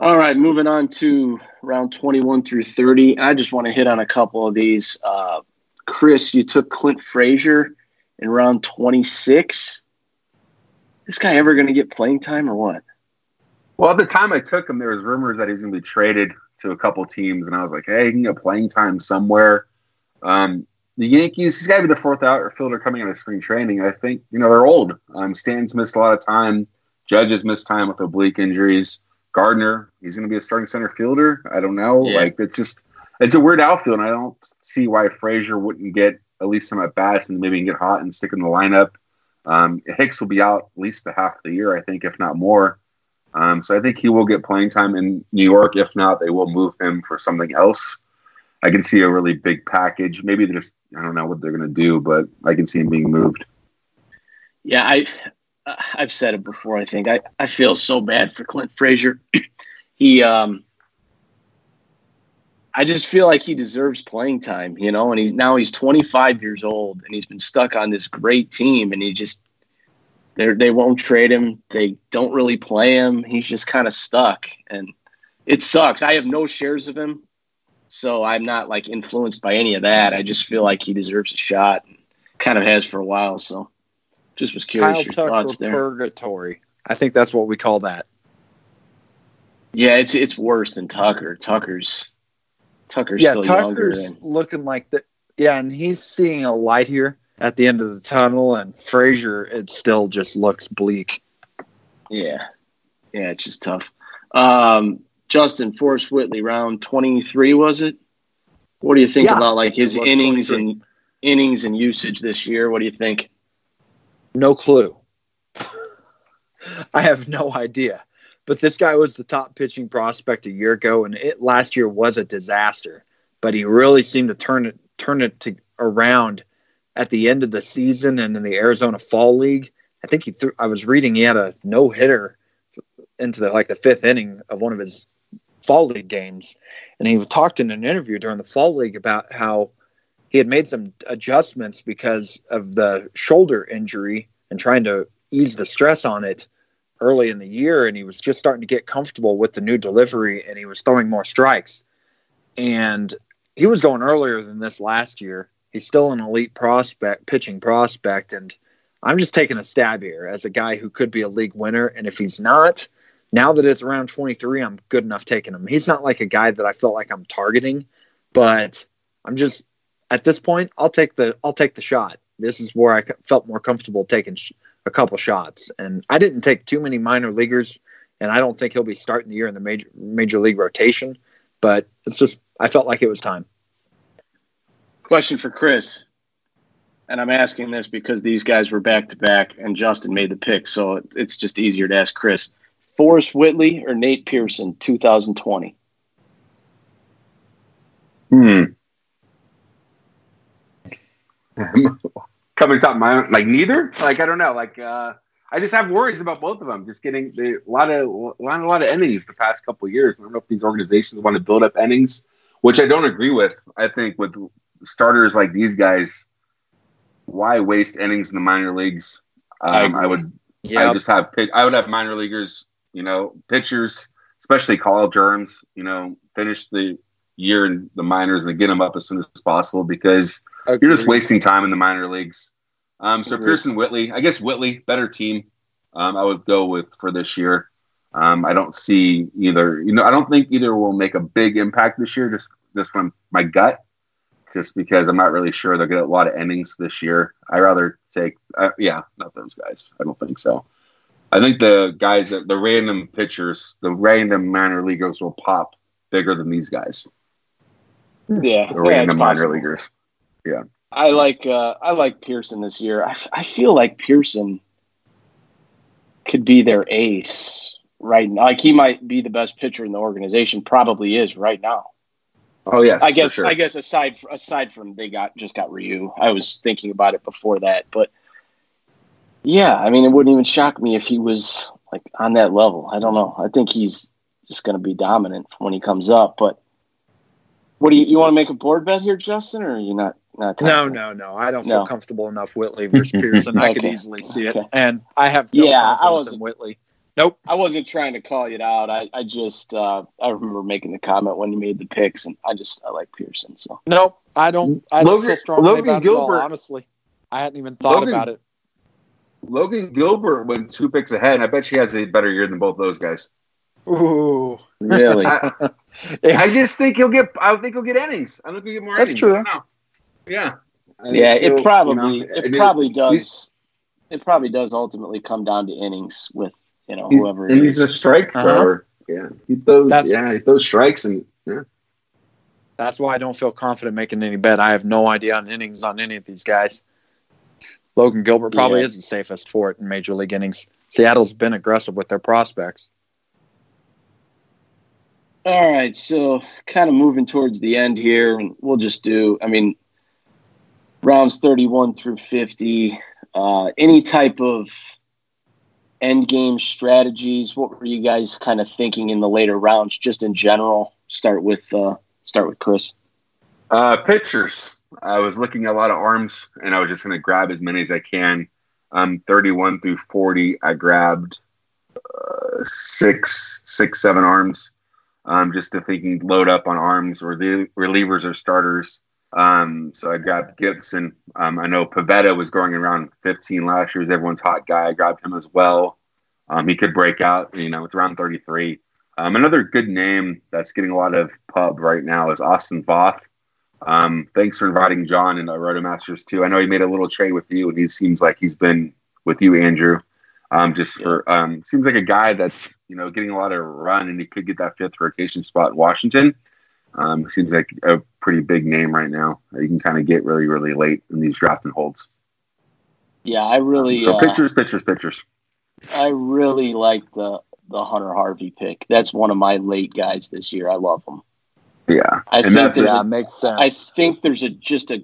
Speaker 3: All right, moving on to round 21 through 30. I just want to hit on a couple of these. Uh, Chris, you took Clint Frazier in round 26. This guy ever going to get playing time or what?
Speaker 4: Well, at the time I took him, there was rumors that he's going to be traded to a couple teams, and I was like, hey, he can get playing time somewhere. Um, the Yankees, he's got to be the fourth outfielder coming out of spring training. I think, you know, they're old. Um, Stan's missed a lot of time. Judges missed time with oblique injuries. Gardner, he's going to be a starting center fielder. I don't know. Yeah. Like it's just it's a weird outfield, and I don't see why Frazier wouldn't get at least some at bats and maybe get hot and stick in the lineup. Um, Hicks will be out at least the half of the year, I think, if not more. Um, so I think he will get playing time in New York. If not, they will move him for something else. I can see a really big package. Maybe they're just I don't know what they're going to do, but I can see him being moved.
Speaker 3: Yeah, I I've said it before. I think I, I feel so bad for Clint Frazier. he, um, I just feel like he deserves playing time, you know. And he's now he's 25 years old, and he's been stuck on this great team, and he just they they won't trade him. They don't really play him. He's just kind of stuck, and it sucks. I have no shares of him, so I'm not like influenced by any of that. I just feel like he deserves a shot, and kind of has for a while. So just was curious Kyle your Tucker thoughts there.
Speaker 2: Purgatory. I think that's what we call that.
Speaker 3: Yeah, it's it's worse than Tucker. Tucker's Tucker's
Speaker 2: yeah,
Speaker 3: still
Speaker 2: Tucker's looking like the yeah, and he's seeing a light here at the end of the tunnel. And Frazier, it still just looks bleak.
Speaker 3: Yeah, yeah, it's just tough. Um, Justin Forrest Whitley, round twenty three, was it? What do you think yeah, about like his innings and innings and usage this year? What do you think?
Speaker 2: No clue. I have no idea. But this guy was the top pitching prospect a year ago, and it last year was a disaster. But he really seemed to turn it turn it to, around at the end of the season and in the Arizona Fall League. I think he threw. I was reading he had a no hitter into the like the fifth inning of one of his fall league games, and he talked in an interview during the fall league about how he had made some adjustments because of the shoulder injury and trying to ease the stress on it early in the year and he was just starting to get comfortable with the new delivery and he was throwing more strikes. And he was going earlier than this last year. He's still an elite prospect, pitching prospect. And I'm just taking a stab here as a guy who could be a league winner. And if he's not, now that it's around 23, I'm good enough taking him. He's not like a guy that I felt like I'm targeting, but I'm just at this point, I'll take the I'll take the shot. This is where I felt more comfortable taking sh- a couple shots. And I didn't take too many minor leaguers, and I don't think he'll be starting the year in the major major league rotation. But it's just I felt like it was time.
Speaker 3: Question for Chris, and I'm asking this because these guys were back to back, and Justin made the pick, so it's just easier to ask Chris. Forrest Whitley or Nate Pearson, 2020.
Speaker 4: Hmm. coming top of my own, like neither. Like I don't know. Like uh, I just have worries about both of them. Just getting the, a lot of a lot, a lot of innings the past couple years. I don't know if these organizations want to build up innings, which I don't agree with. I think with starters like these guys, why waste innings in the minor leagues? Um, I, I, would. Yeah. I just have. I would have minor leaguers. You know, pitchers, especially Carl germs. You know, finish the year in the minors and get them up as soon as possible because Agreed. you're just wasting time in the minor leagues. Um, so Agreed. Pearson Whitley, I guess Whitley, better team. Um, I would go with for this year. Um, I don't see either. You know, I don't think either will make a big impact this year. Just just from my gut, just because I'm not really sure they'll get a lot of innings this year. I rather take, uh, yeah, not those guys. I don't think so. I think the guys, the random pitchers, the random minor leaguers will pop bigger than these guys.
Speaker 3: Yeah,
Speaker 4: the random minor leaguers. Yeah.
Speaker 3: I like uh, I like Pearson this year. I, f- I feel like Pearson could be their ace right now. Like he might be the best pitcher in the organization. Probably is right now.
Speaker 4: Oh yes,
Speaker 3: I guess sure. I guess aside aside from they got just got Ryu. I was thinking about it before that, but yeah, I mean it wouldn't even shock me if he was like on that level. I don't know. I think he's just going to be dominant when he comes up. But what do you you want to make a board bet here, Justin, or are you not? Not
Speaker 2: no, no, no. I don't feel no. comfortable enough. Whitley versus Pearson. I could easily see it, and I have no yeah. I was Whitley. Nope.
Speaker 3: I wasn't trying to call you out. I, I just uh, I remember making the comment when you made the picks, and I just I like Pearson. So
Speaker 2: nope, I don't. I don't Logan, feel strongly Logan about Gilbert, it all, honestly, I hadn't even thought Logan, about it.
Speaker 4: Logan Gilbert went two picks ahead, and I bet she has a better year than both those guys.
Speaker 2: Ooh,
Speaker 3: really?
Speaker 4: I, I, just think he'll get. I think he'll get innings. I don't think he'll get more.
Speaker 2: That's
Speaker 4: innings.
Speaker 2: true.
Speaker 4: Yeah.
Speaker 3: yeah, it probably you know, it, probably does. It probably does ultimately come down to innings with you know whoever.
Speaker 4: And he's a strike uh-huh. Yeah, he throws. That's, yeah, he throws strikes and yeah.
Speaker 2: That's why I don't feel confident making any bet. I have no idea on innings on any of these guys. Logan Gilbert probably yeah. is the safest for it in major league innings. Seattle's been aggressive with their prospects.
Speaker 3: All right, so kind of moving towards the end here, and we'll just do. I mean, rounds thirty-one through fifty. Uh, any type of end game strategies? What were you guys kind of thinking in the later rounds, just in general? Start with uh, start with Chris.
Speaker 4: Uh, pitchers. I was looking at a lot of arms, and I was just going to grab as many as I can. Um, 31 through 40, I grabbed uh, six, six, seven arms um, just they can load up on arms or the relievers or starters. Um, so I grabbed Gibson. Um, I know Pivetta was going around 15 last year. Was everyone's hot guy. I grabbed him as well. Um, he could break out. You know, it's around 33. Um, another good name that's getting a lot of pub right now is Austin Voth. Um, thanks for inviting John into Rotomasters too. I know he made a little trade with you, and he seems like he's been with you, Andrew. Um, just for um, seems like a guy that's you know getting a lot of run, and he could get that fifth rotation spot in Washington. Um, seems like a pretty big name right now. You can kind of get really, really late in these draft and holds.
Speaker 3: Yeah, I really.
Speaker 4: So uh, pictures, pictures. pitchers.
Speaker 3: I really like the the Hunter Harvey pick. That's one of my late guys this year. I love him.
Speaker 4: Yeah,
Speaker 3: I and think yeah, a, makes sense. I think there's a just a,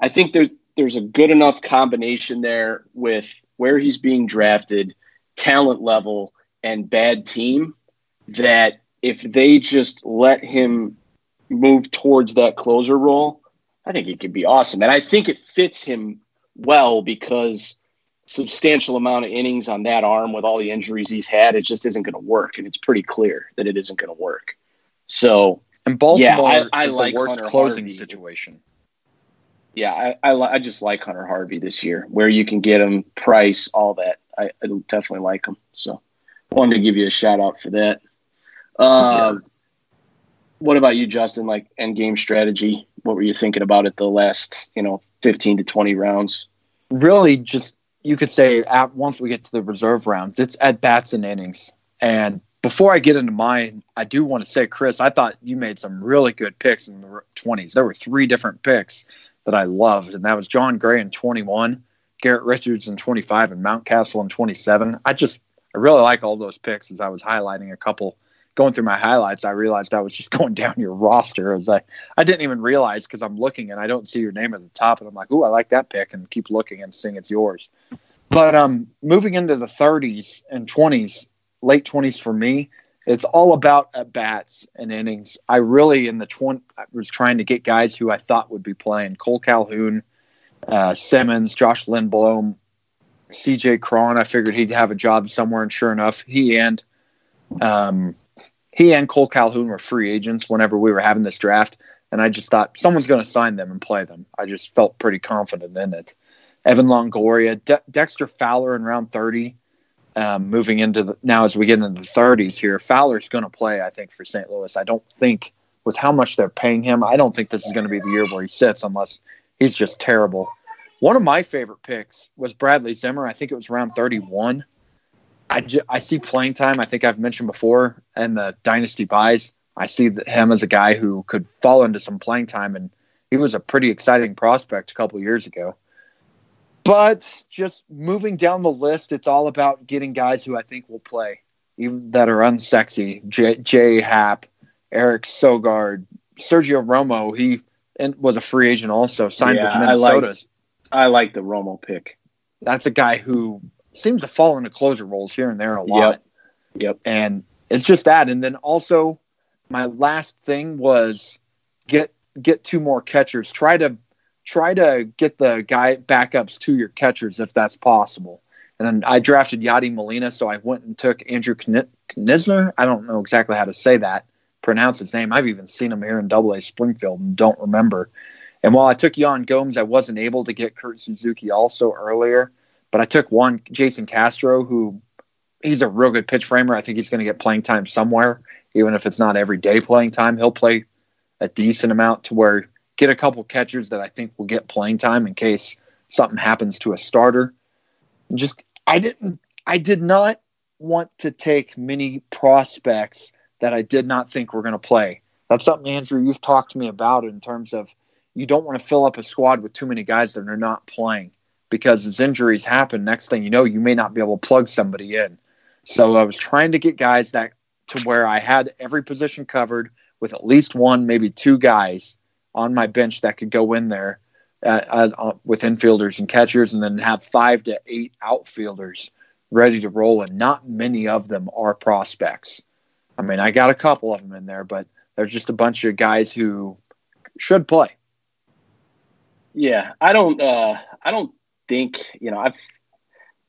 Speaker 3: I think there's there's a good enough combination there with where he's being drafted, talent level, and bad team that if they just let him move towards that closer role, I think it could be awesome. And I think it fits him well because substantial amount of innings on that arm with all the injuries he's had, it just isn't going to work. And it's pretty clear that it isn't going to work. So,
Speaker 2: and Baltimore yeah, I, I is like the worst Hunter closing Harvey. situation.
Speaker 3: Yeah, I, I, I, just like Hunter Harvey this year, where you can get him, price, all that. I, I definitely like him. So, wanted to give you a shout out for that. Uh, yeah. What about you, Justin? Like end game strategy? What were you thinking about it the last, you know, fifteen to twenty rounds?
Speaker 2: Really, just you could say at once we get to the reserve rounds, it's at bats and innings. And before I get into mine, I do want to say, Chris, I thought you made some really good picks in the twenties. There were three different picks that I loved, and that was Jon Gray in twenty one, Garrett Richards in twenty five, and Mountcastle in twenty seven. I just I really like all those picks as I was highlighting a couple going through my highlights, I realized I was just going down your roster. I was like, I didn't even realize because I'm looking and I don't see your name at the top, and I'm like, "Ooh, I like that pick," and keep looking and seeing it's yours. But um, moving into the 30s and 20s, late 20s for me, it's all about at bats and innings. I really in the 20 I was trying to get guys who I thought would be playing Cole Calhoun, uh, Simmons, Josh Lindblom, C.J. Cron. I figured he'd have a job somewhere, and sure enough, he and um, he and Cole Calhoun were free agents whenever we were having this draft, and I just thought someone's going to sign them and play them. I just felt pretty confident in it. Evan Longoria, De- Dexter Fowler in round 30, um, moving into the now as we get into the 30s here. Fowler's going to play, I think, for St. Louis. I don't think with how much they're paying him, I don't think this is going to be the year where he sits unless he's just terrible. One of my favorite picks was Bradley Zimmer. I think it was round 31. I, ju- I see playing time. I think I've mentioned before and the dynasty buys. I see him as a guy who could fall into some playing time, and he was a pretty exciting prospect a couple years ago. But just moving down the list, it's all about getting guys who I think will play, even that are unsexy. Jay, Jay Happ, Eric Sogard, Sergio Romo. He was a free agent also, signed yeah, with Minnesota.
Speaker 3: I like, I like the Romo pick.
Speaker 2: That's a guy who seems to fall into closer roles here and there a lot.
Speaker 3: Yep. yep.
Speaker 2: And it's just that. And then also, my last thing was get get two more catchers. Try to try to get the guy backups to your catchers if that's possible. And then I drafted Yadi Molina, so I went and took Andrew Knizner. I don't know exactly how to say that, pronounce his name. I've even seen him here in Double A Springfield and don't remember. And while I took Yan Gomes, I wasn't able to get Kurt Suzuki also earlier. But I took one Jason Castro, who he's a real good pitch framer. I think he's going to get playing time somewhere, even if it's not every day playing time. He'll play a decent amount to where get a couple catchers that I think will get playing time in case something happens to a starter. And Just I didn't I did not want to take many prospects that I did not think were going to play. That's something Andrew you've talked to me about in terms of you don't want to fill up a squad with too many guys that are not playing because as injuries happen, next thing you know, you may not be able to plug somebody in. So I was trying to get guys that to where I had every position covered with at least one, maybe two guys on my bench that could go in there uh, uh, with infielders and catchers, and then have five to eight outfielders ready to roll. And not many of them are prospects. I mean, I got a couple of them in there, but there's just a bunch of guys who should play.
Speaker 3: Yeah, I don't. Uh, I don't think, you know, I've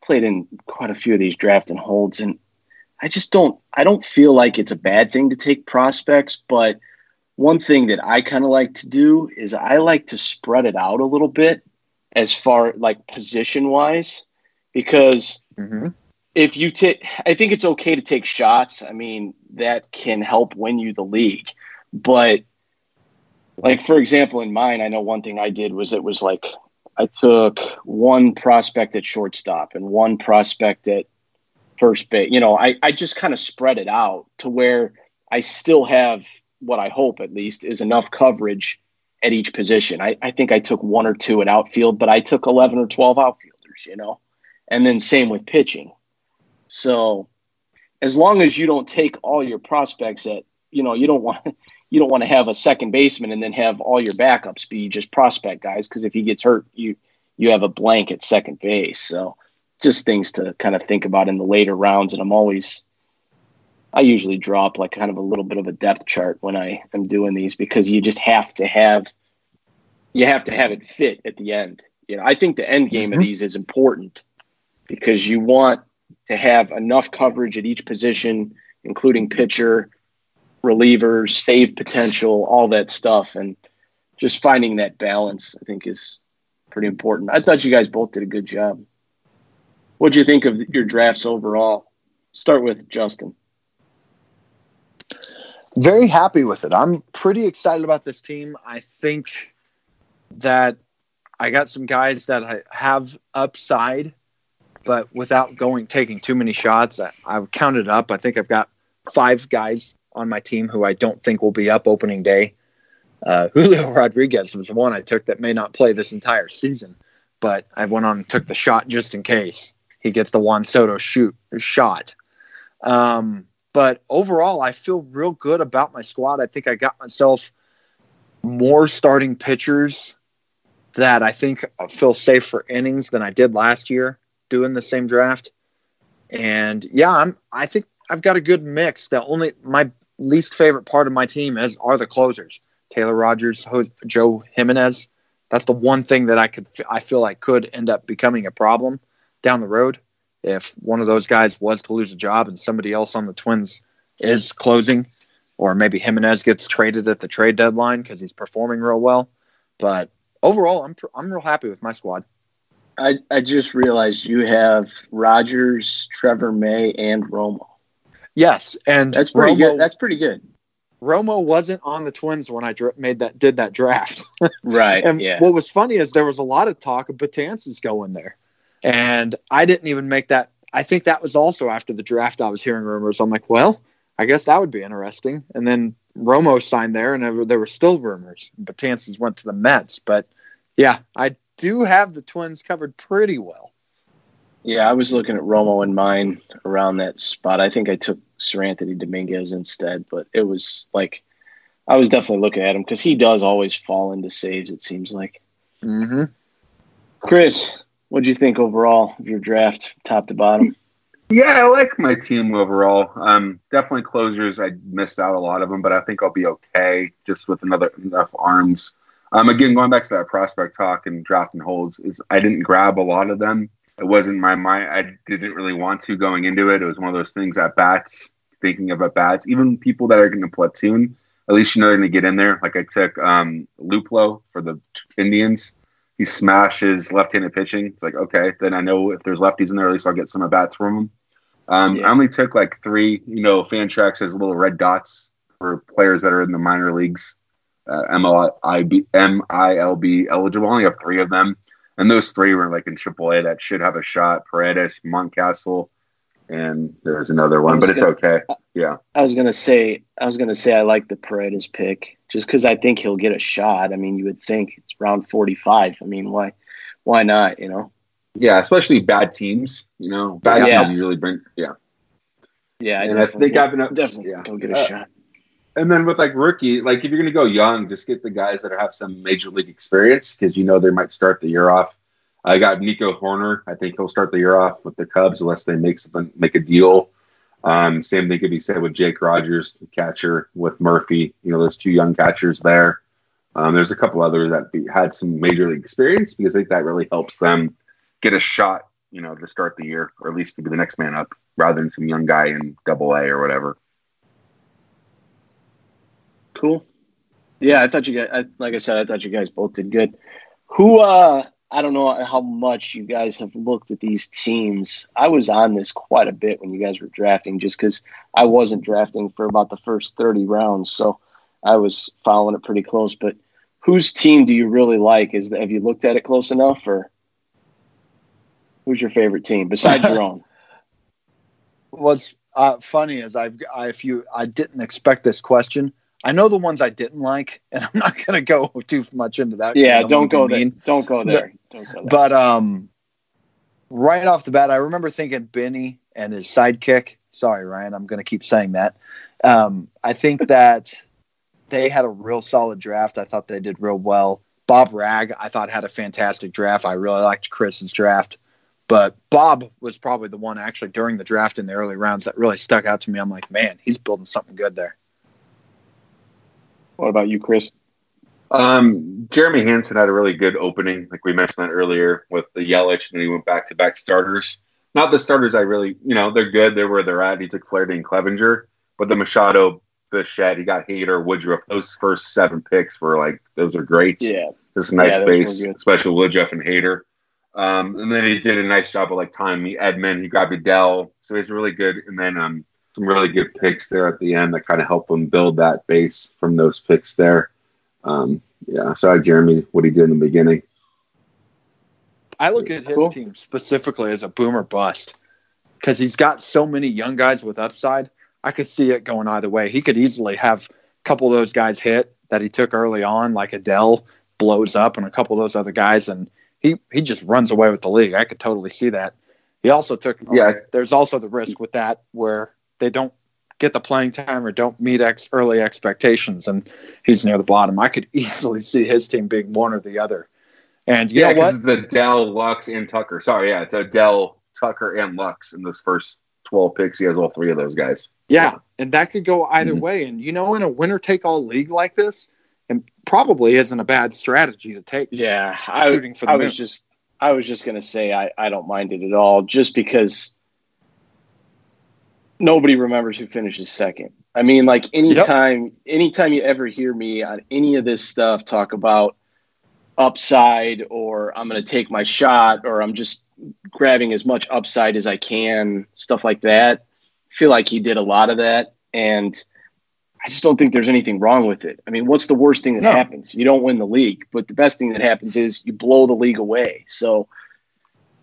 Speaker 3: played in quite a few of these draft and holds, and I just don't, I don't feel like it's a bad thing to take prospects. But one thing that I kind of like to do is I like to spread it out a little bit as far like position wise, because mm-hmm. if you take, I think it's okay to take shots. I mean, that can help win you the league, but like for example in mine i know one thing i did was it was like I took one prospect at shortstop and one prospect at first base. You know, I, I just kind of spread it out to where I still have what I hope at least is enough coverage at each position. I, I think I took one or two at outfield, but I took 11 or 12 outfielders, you know, and then same with pitching. So as long as you don't take all your prospects at, you know, you don't want, you don't want to have a second baseman and then have all your backups be just prospect guys. Cause if he gets hurt, you, you have a blank at second base. So just things to kind of think about in the later rounds. And I'm always, I usually drop like kind of a little bit of a depth chart when I am doing these because you just have to have you have to have it fit at the end. You know, I think the end game mm-hmm. of these is important because you want to have enough coverage at each position, including pitcher, relievers, save potential, all that stuff, and just finding that balance. I think is pretty important. I thought you guys both did a good job. What do you think of your drafts overall? Start with Justin.
Speaker 2: Very happy with it. I'm pretty excited about this team. I think that I got some guys that I have upside, but without going taking too many shots. I, I've counted up. I think I've got five guys on my team who I don't think will be up opening day. Uh, Julio Rodriguez was the one I took that may not play this entire season, but I went on and took the shot just in case he gets the Juan Soto shoot shot. Um, but overall, I feel real good about my squad. I think I got myself more starting pitchers that I think feel safe for innings than I did last year doing the same draft. And yeah, I'm I think I've got a good mix. The only my least favorite part of my team is are the closers. Taylor Rogers, Joe Jimenez. That's the one thing that I could I feel like could end up becoming a problem down the road if one of those guys was to lose a job and somebody else on the Twins is closing, or maybe Jimenez gets traded at the trade deadline because he's performing real well. But overall, I'm I'm real happy with my squad.
Speaker 3: I, I just realized you have Rogers, Trevor May, and Romo.
Speaker 2: Yes, and
Speaker 3: that's pretty Romo, good. That's pretty good.
Speaker 2: Romo wasn't on the Twins when I made that did that draft.
Speaker 3: right.
Speaker 2: and
Speaker 3: yeah.
Speaker 2: what was funny is there was a lot of talk of Betances going there. And I didn't even make that. I think that was also after the draft. I was hearing rumors. I'm like, well, I guess that would be interesting. And then Romo signed there, and there were still rumors. Betances went to the Mets, but yeah, I do have the Twins covered pretty well.
Speaker 3: Yeah, I was looking at Romo in mine around that spot. I think I took Seranthony Dominguez instead, but it was like I was definitely looking at him because he does always fall into saves. It seems like.
Speaker 2: Mm-hmm.
Speaker 3: Chris, what do you think overall of your draft, top to bottom?
Speaker 4: Yeah, I like my team overall. Um, definitely closers. I missed out a lot of them, but I think I'll be okay just with another enough arms. Um, again, going back to that prospect talk and drafting holds, is I didn't grab a lot of them. It wasn't my mind. I didn't really want to going into it. It was one of those things at bats, thinking of at bats. Even people that are going to platoon, at least you know they're going to get in there. Like I took um, Luplow for the Indians he smashes left-handed pitching. It's like okay, then I know if there's lefties in there, at least I'll get some at bats from him. Um, yeah. I only took like three. You know, Fantrax has little red dots for players that are in the minor leagues, uh, MLB, MILB eligible. I only have three of them, and those three were like in AAA that should have a shot. Paredes, Mountcastle, and there's another one, but it's gonna, okay. Yeah.
Speaker 3: I was gonna say I was gonna say I like the Paredes pick just because I think he'll get a shot. I mean, you would think it's round forty five. I mean, why why not? You know.
Speaker 4: Yeah, especially bad teams. You know, bad yeah. teams usually bring. Yeah.
Speaker 3: Yeah,
Speaker 4: I and I think I've been
Speaker 3: definitely yeah. don't get a uh, shot.
Speaker 4: And then with like rookie, like if you're gonna go young, just get the guys that have some major league experience because you know they might start the year off I got Nico Hoerner. I think he'll start the year off with the Cubs unless they make something, make a deal. Um, same thing could be said with Jake Rogers, the catcher, with Murphy. You know, those two young catchers there. Um, there's a couple others that be, had some major league experience because I think that really helps them get a shot, you know, to start the year or at least to be the next man up rather than some young guy in Double A or whatever.
Speaker 3: Cool. Yeah, I thought you guys. I, like I said, I thought you guys both did good. Who uh I don't know how much you guys have looked at these teams. I was on this quite a bit when you guys were drafting, just because I wasn't drafting for about the first 30 rounds. So I was following it pretty close. But whose team do you really like? Is have you looked at it close enough, or who's your favorite team besides your own?
Speaker 2: What's uh, funny is I've I, if you I didn't expect this question. I know the ones I didn't like, and I'm not going to go too much into that.
Speaker 3: Yeah, don't go there. Don't go there. Don't go there.
Speaker 2: But um, right off the bat, I remember thinking Benny and his sidekick. Sorry, Ryan, I'm going to keep saying that. Um, I think that they had a real solid draft. I thought they did real well. Bob Rag, I thought had a fantastic draft. I really liked Chris's draft, but Bob was probably the one actually during the draft in the early rounds that really stuck out to me. I'm like, man, he's building something good there.
Speaker 3: What about you, Chris?
Speaker 4: Um, Jeremy Hanson had a really good opening, like we mentioned that earlier with the Yelich, and then he went back to back starters. Not the starters I really, you know, they're good. They're where they're at. He took Flaherty and Clevinger, but the Machado, Bichette, he got Hader, Woodruff. Those first seven picks were like those are great.
Speaker 3: Yeah,
Speaker 4: this a nice yeah, space, especially Woodruff and Hader. Um, and then he did a nice job of like timing Edman. He grabbed Adell, so he's really good. And then um, some really good picks there at the end that kind of help him build that base from those picks there. Um, yeah, sorry, Jeremy, what he did in the beginning.
Speaker 2: I look at his cool. team specifically as a boomer bust because he's got so many young guys with upside. I could see it going either way. He could easily have a couple of those guys hit that he took early on, like Adell blows up, and a couple of those other guys, and he he just runs away with the league. I could totally see that. He also took yeah. There's also the risk with that where they don't get the playing time or don't meet ex- early expectations, and he's near the bottom. I could easily see his team being one or the other. And yeah, because
Speaker 4: it's Adell, Lux, and Tucker. Sorry, yeah, it's Adell, Tucker, and Lux in those first twelve picks. He has all three of those guys.
Speaker 2: Yeah, and that could go either mm-hmm. way. And you know, in a winner take all league like this, and probably isn't a bad strategy to take.
Speaker 3: Yeah, I, I was just I was just gonna say I, I don't mind it at all, just because nobody remembers who finishes second. I mean, like anytime, yep. anytime you ever hear me on any of this stuff talk about upside or I'm going to take my shot or I'm just grabbing as much upside as I can, stuff like that. I feel like he did a lot of that. And I just don't think there's anything wrong with it. I mean, what's the worst thing that no. happens? You don't win the league, but the best thing that happens is you blow the league away. So,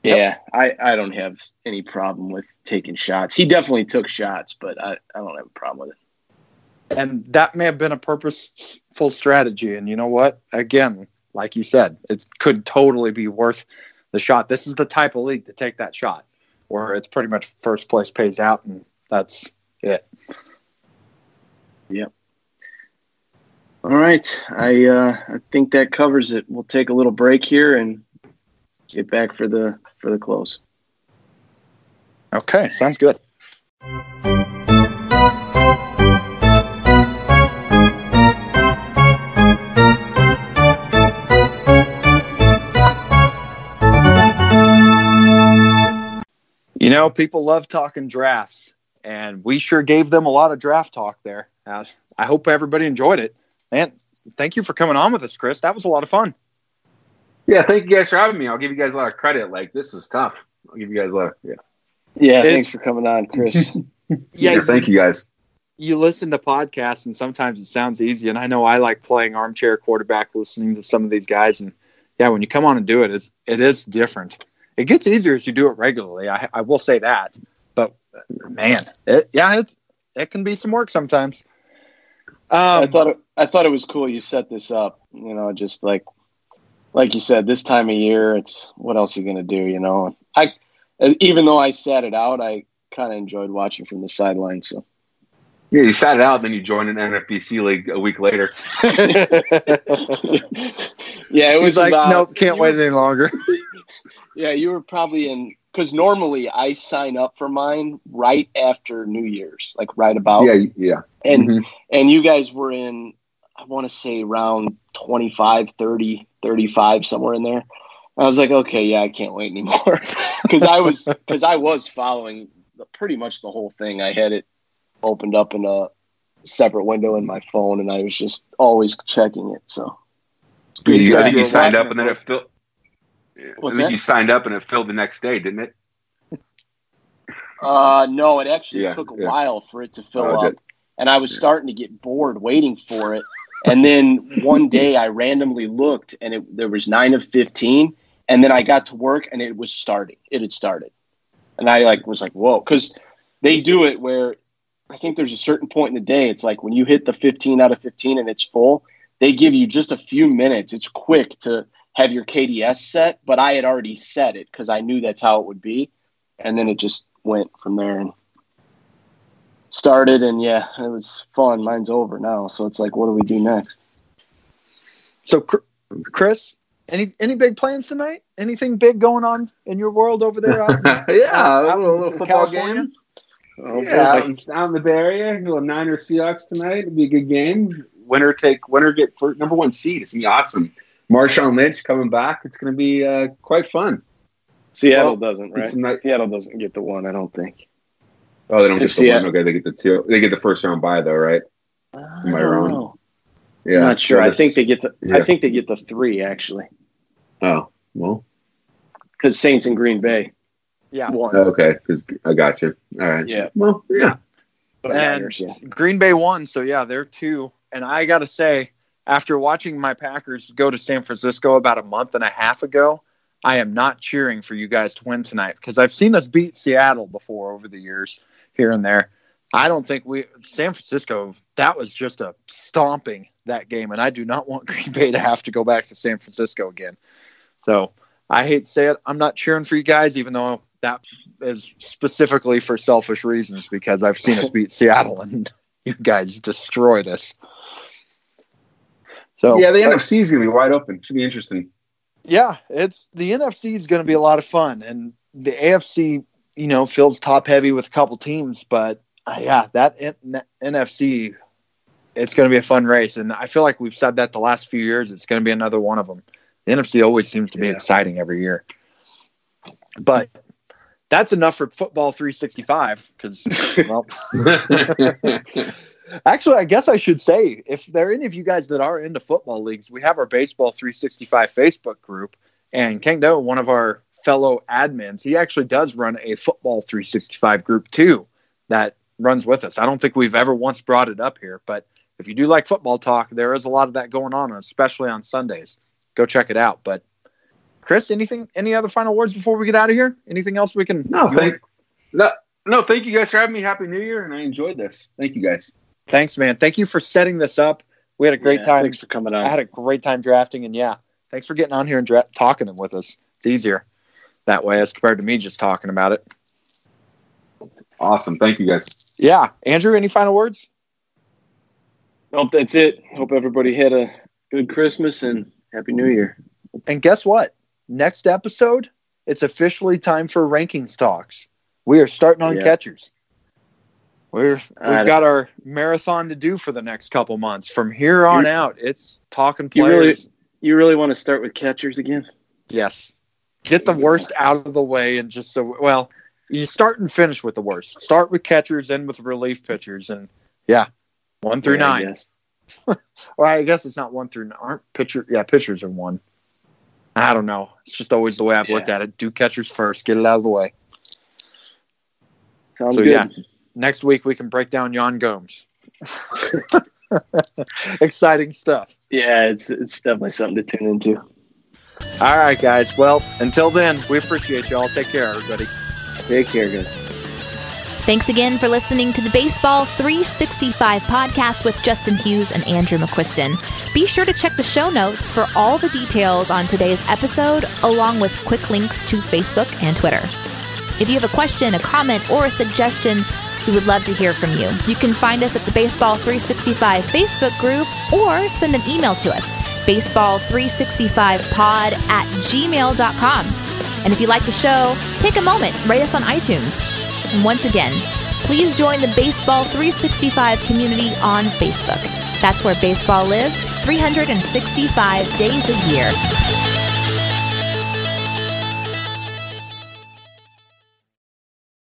Speaker 3: yeah. I, I don't have any problem with taking shots. He definitely took shots, but I, I don't have a problem with it.
Speaker 2: And that may have been a purposeful strategy. And you know what? Again, like you said, it could totally be worth the shot. This is the type of league to take that shot, where it's pretty much first place pays out, and that's it.
Speaker 3: Yep. All right, I uh, I think that covers it. We'll take a little break here and get back for the for the close.
Speaker 2: Okay, sounds good. You know, people love talking drafts, and we sure gave them a lot of draft talk there. Uh, I hope everybody enjoyed it. And thank you for coming on with us, Chris. That was a lot of fun.
Speaker 4: Yeah, thank you guys for having me. I'll give you guys a lot of credit. Like this is tough. I'll give you guys a lot. Of, yeah.
Speaker 3: Yeah. It's, thanks for coming on, Chris.
Speaker 4: yeah. Thank you guys.
Speaker 2: You listen to podcasts and sometimes it sounds easy. And I know I like playing armchair quarterback, listening to some of these guys. And yeah, when you come on and do it, it's, it is different. It gets easier as you do it regularly. I, I will say that. But man, it, yeah, it, it can be some work sometimes.
Speaker 3: Um, I thought it, I thought it was cool you set this up. You know, just like like you said, this time of year, it's what else are you going to do? You know, I even though I sat it out, I kind of enjoyed watching from the sideline. So.
Speaker 4: Yeah, you sat it out, then you joined an NFBC league a week later.
Speaker 3: yeah, it was
Speaker 2: like, about, nope, can't wait were, any longer.
Speaker 3: yeah, you were probably in because normally I sign up for mine right after New Year's, like right about.
Speaker 4: Yeah, yeah.
Speaker 3: And mm-hmm. and you guys were in, I want to say around 25, 30 35 somewhere in there. I was like, okay, yeah, I can't wait anymore because I was because I was following the, pretty much the whole thing. I had it opened up in a separate window in my phone, and I was just always checking it. So
Speaker 4: you, I think you signed up, and then it filled. What's I think that? you signed up, and it filled the next day, didn't it?
Speaker 3: Uh, no, it actually yeah, took a yeah. while for it to fill oh, up, and I was starting to get bored waiting for it and then one day I randomly looked and it, there was nine of 15. And then I got to work and it was starting. It had started. And I like was like, whoa, because they do it where I think there's a certain point in the day. It's like when you hit the 15 out of 15 and it's full, they give you just a few minutes. It's quick to have your KDS set, but I had already set it because I knew that's how it would be. And then it just went from there and started. And yeah, it was fun. Mine's over now. So it's like, what do we do next?
Speaker 2: So, Chris, any any big plans tonight? Anything big going on in your world over there? Out,
Speaker 4: yeah, out, out a little, football California? game.
Speaker 5: Oh, yeah, out in, out in, the Bay Area, a little Niners Seahawks tonight. It'll be a good game. Winner take winner get for number one seed. It's gonna be awesome. Marshawn Lynch coming back. It's gonna be uh, quite fun.
Speaker 3: Seattle well, doesn't, right? Not, Seattle doesn't get the one. I don't think.
Speaker 4: Oh, they don't get the Seattle. one. Okay, they get the two. They get the first round bye though, right? Am I oh. wrong?
Speaker 3: Yeah, I'm not sure. I think they get the. Yeah. I think they get the three actually.
Speaker 4: Oh well,
Speaker 3: because Saints and Green Bay.
Speaker 2: Yeah.
Speaker 4: Won. Oh, okay, because I got you. All right.
Speaker 3: Yeah.
Speaker 4: Well, yeah.
Speaker 2: And yeah. Green Bay won, so yeah, they're two. And I got to say, after watching my Packers go to San Francisco about a month and a half ago, I am not cheering for you guys to win tonight because I've seen us beat Seattle before over the years here and there. I don't think we San Francisco that was just a stomping that game, and I do not want Green Bay to have to go back to San Francisco again. So I hate to say it, I'm not cheering for you guys, even though that is specifically for selfish reasons because I've seen us beat Seattle and you guys destroyed us.
Speaker 4: So yeah, the NFC is gonna be wide open. Should be interesting.
Speaker 2: Yeah, it's the NFC is going to be a lot of fun, and the AFC, you know, feels top heavy with a couple teams, but uh, yeah, that N- NFC, it's going to be a fun race, and I feel like we've said that the last few years. It's going to be another one of them. The NFC always seems to be yeah. exciting every year, but that's enough for football 365 because well. Actually, I guess I should say if there are any of you guys that are into football leagues, we have our Baseball 365 Facebook group, and Kang Do, one of our fellow admins, he actually does run a football 365 group too that runs with us. I don't think we've ever once brought it up here, but if you do like football talk, there is a lot of that going on, especially on Sundays. Go check it out. But Chris, anything, any other final words before we get out of here? Anything else we can?
Speaker 4: No, thank, no, no, thank you guys for having me. Happy New Year, and I enjoyed this. Thank you guys.
Speaker 2: Thanks, man. Thank you for setting this up. We had a great
Speaker 3: yeah,
Speaker 2: time.
Speaker 3: Thanks for coming on.
Speaker 2: I had a great time drafting, and yeah, thanks for getting on here and dra- talking with us. It's easier that way as compared to me just talking about it.
Speaker 4: Awesome. Thank you, guys.
Speaker 2: Yeah. Andrew, any final words?
Speaker 3: Nope, that's it. Hope everybody had a good Christmas and Happy New Year.
Speaker 2: And guess what? Next episode, it's officially time for rankings talks. We are starting on yeah. catchers. We're we've got our marathon to do for the next couple months. From here on out, it's talking players.
Speaker 3: You really, you really want to start with catchers again?
Speaker 2: Yes. Get the worst out of the way and just so well, you start and finish with the worst. Start with catchers, end with relief pitchers, and yeah, one through yeah, nine. I well, I guess it's not one through nine. Aren't pitcher? Yeah, pitchers are one. I don't know. It's just always the way I've yeah. looked at it. Do catchers first. Get it out of the way.
Speaker 3: Sounds so good. yeah,
Speaker 2: next week we can break down Yan Gomes. Exciting stuff.
Speaker 3: Yeah, it's it's definitely something to tune into.
Speaker 2: All right, guys. Well, until then, we appreciate y'all. Take care, everybody.
Speaker 3: Take care, guys.
Speaker 1: Thanks again for listening to the Baseball 365 podcast with Justin Hughes and Andrew McQuiston. Be sure to check the show notes for all the details on today's episode, along with quick links to Facebook and Twitter. If you have a question, a comment, or a suggestion, we would love to hear from you. You can find us at the Baseball 365 Facebook group or send an email to us, baseball365pod at gmail.com. And if you like the show, take a moment, rate us on iTunes. And once again, please join the Baseball 365 community on Facebook. That's where baseball lives 365 days a year.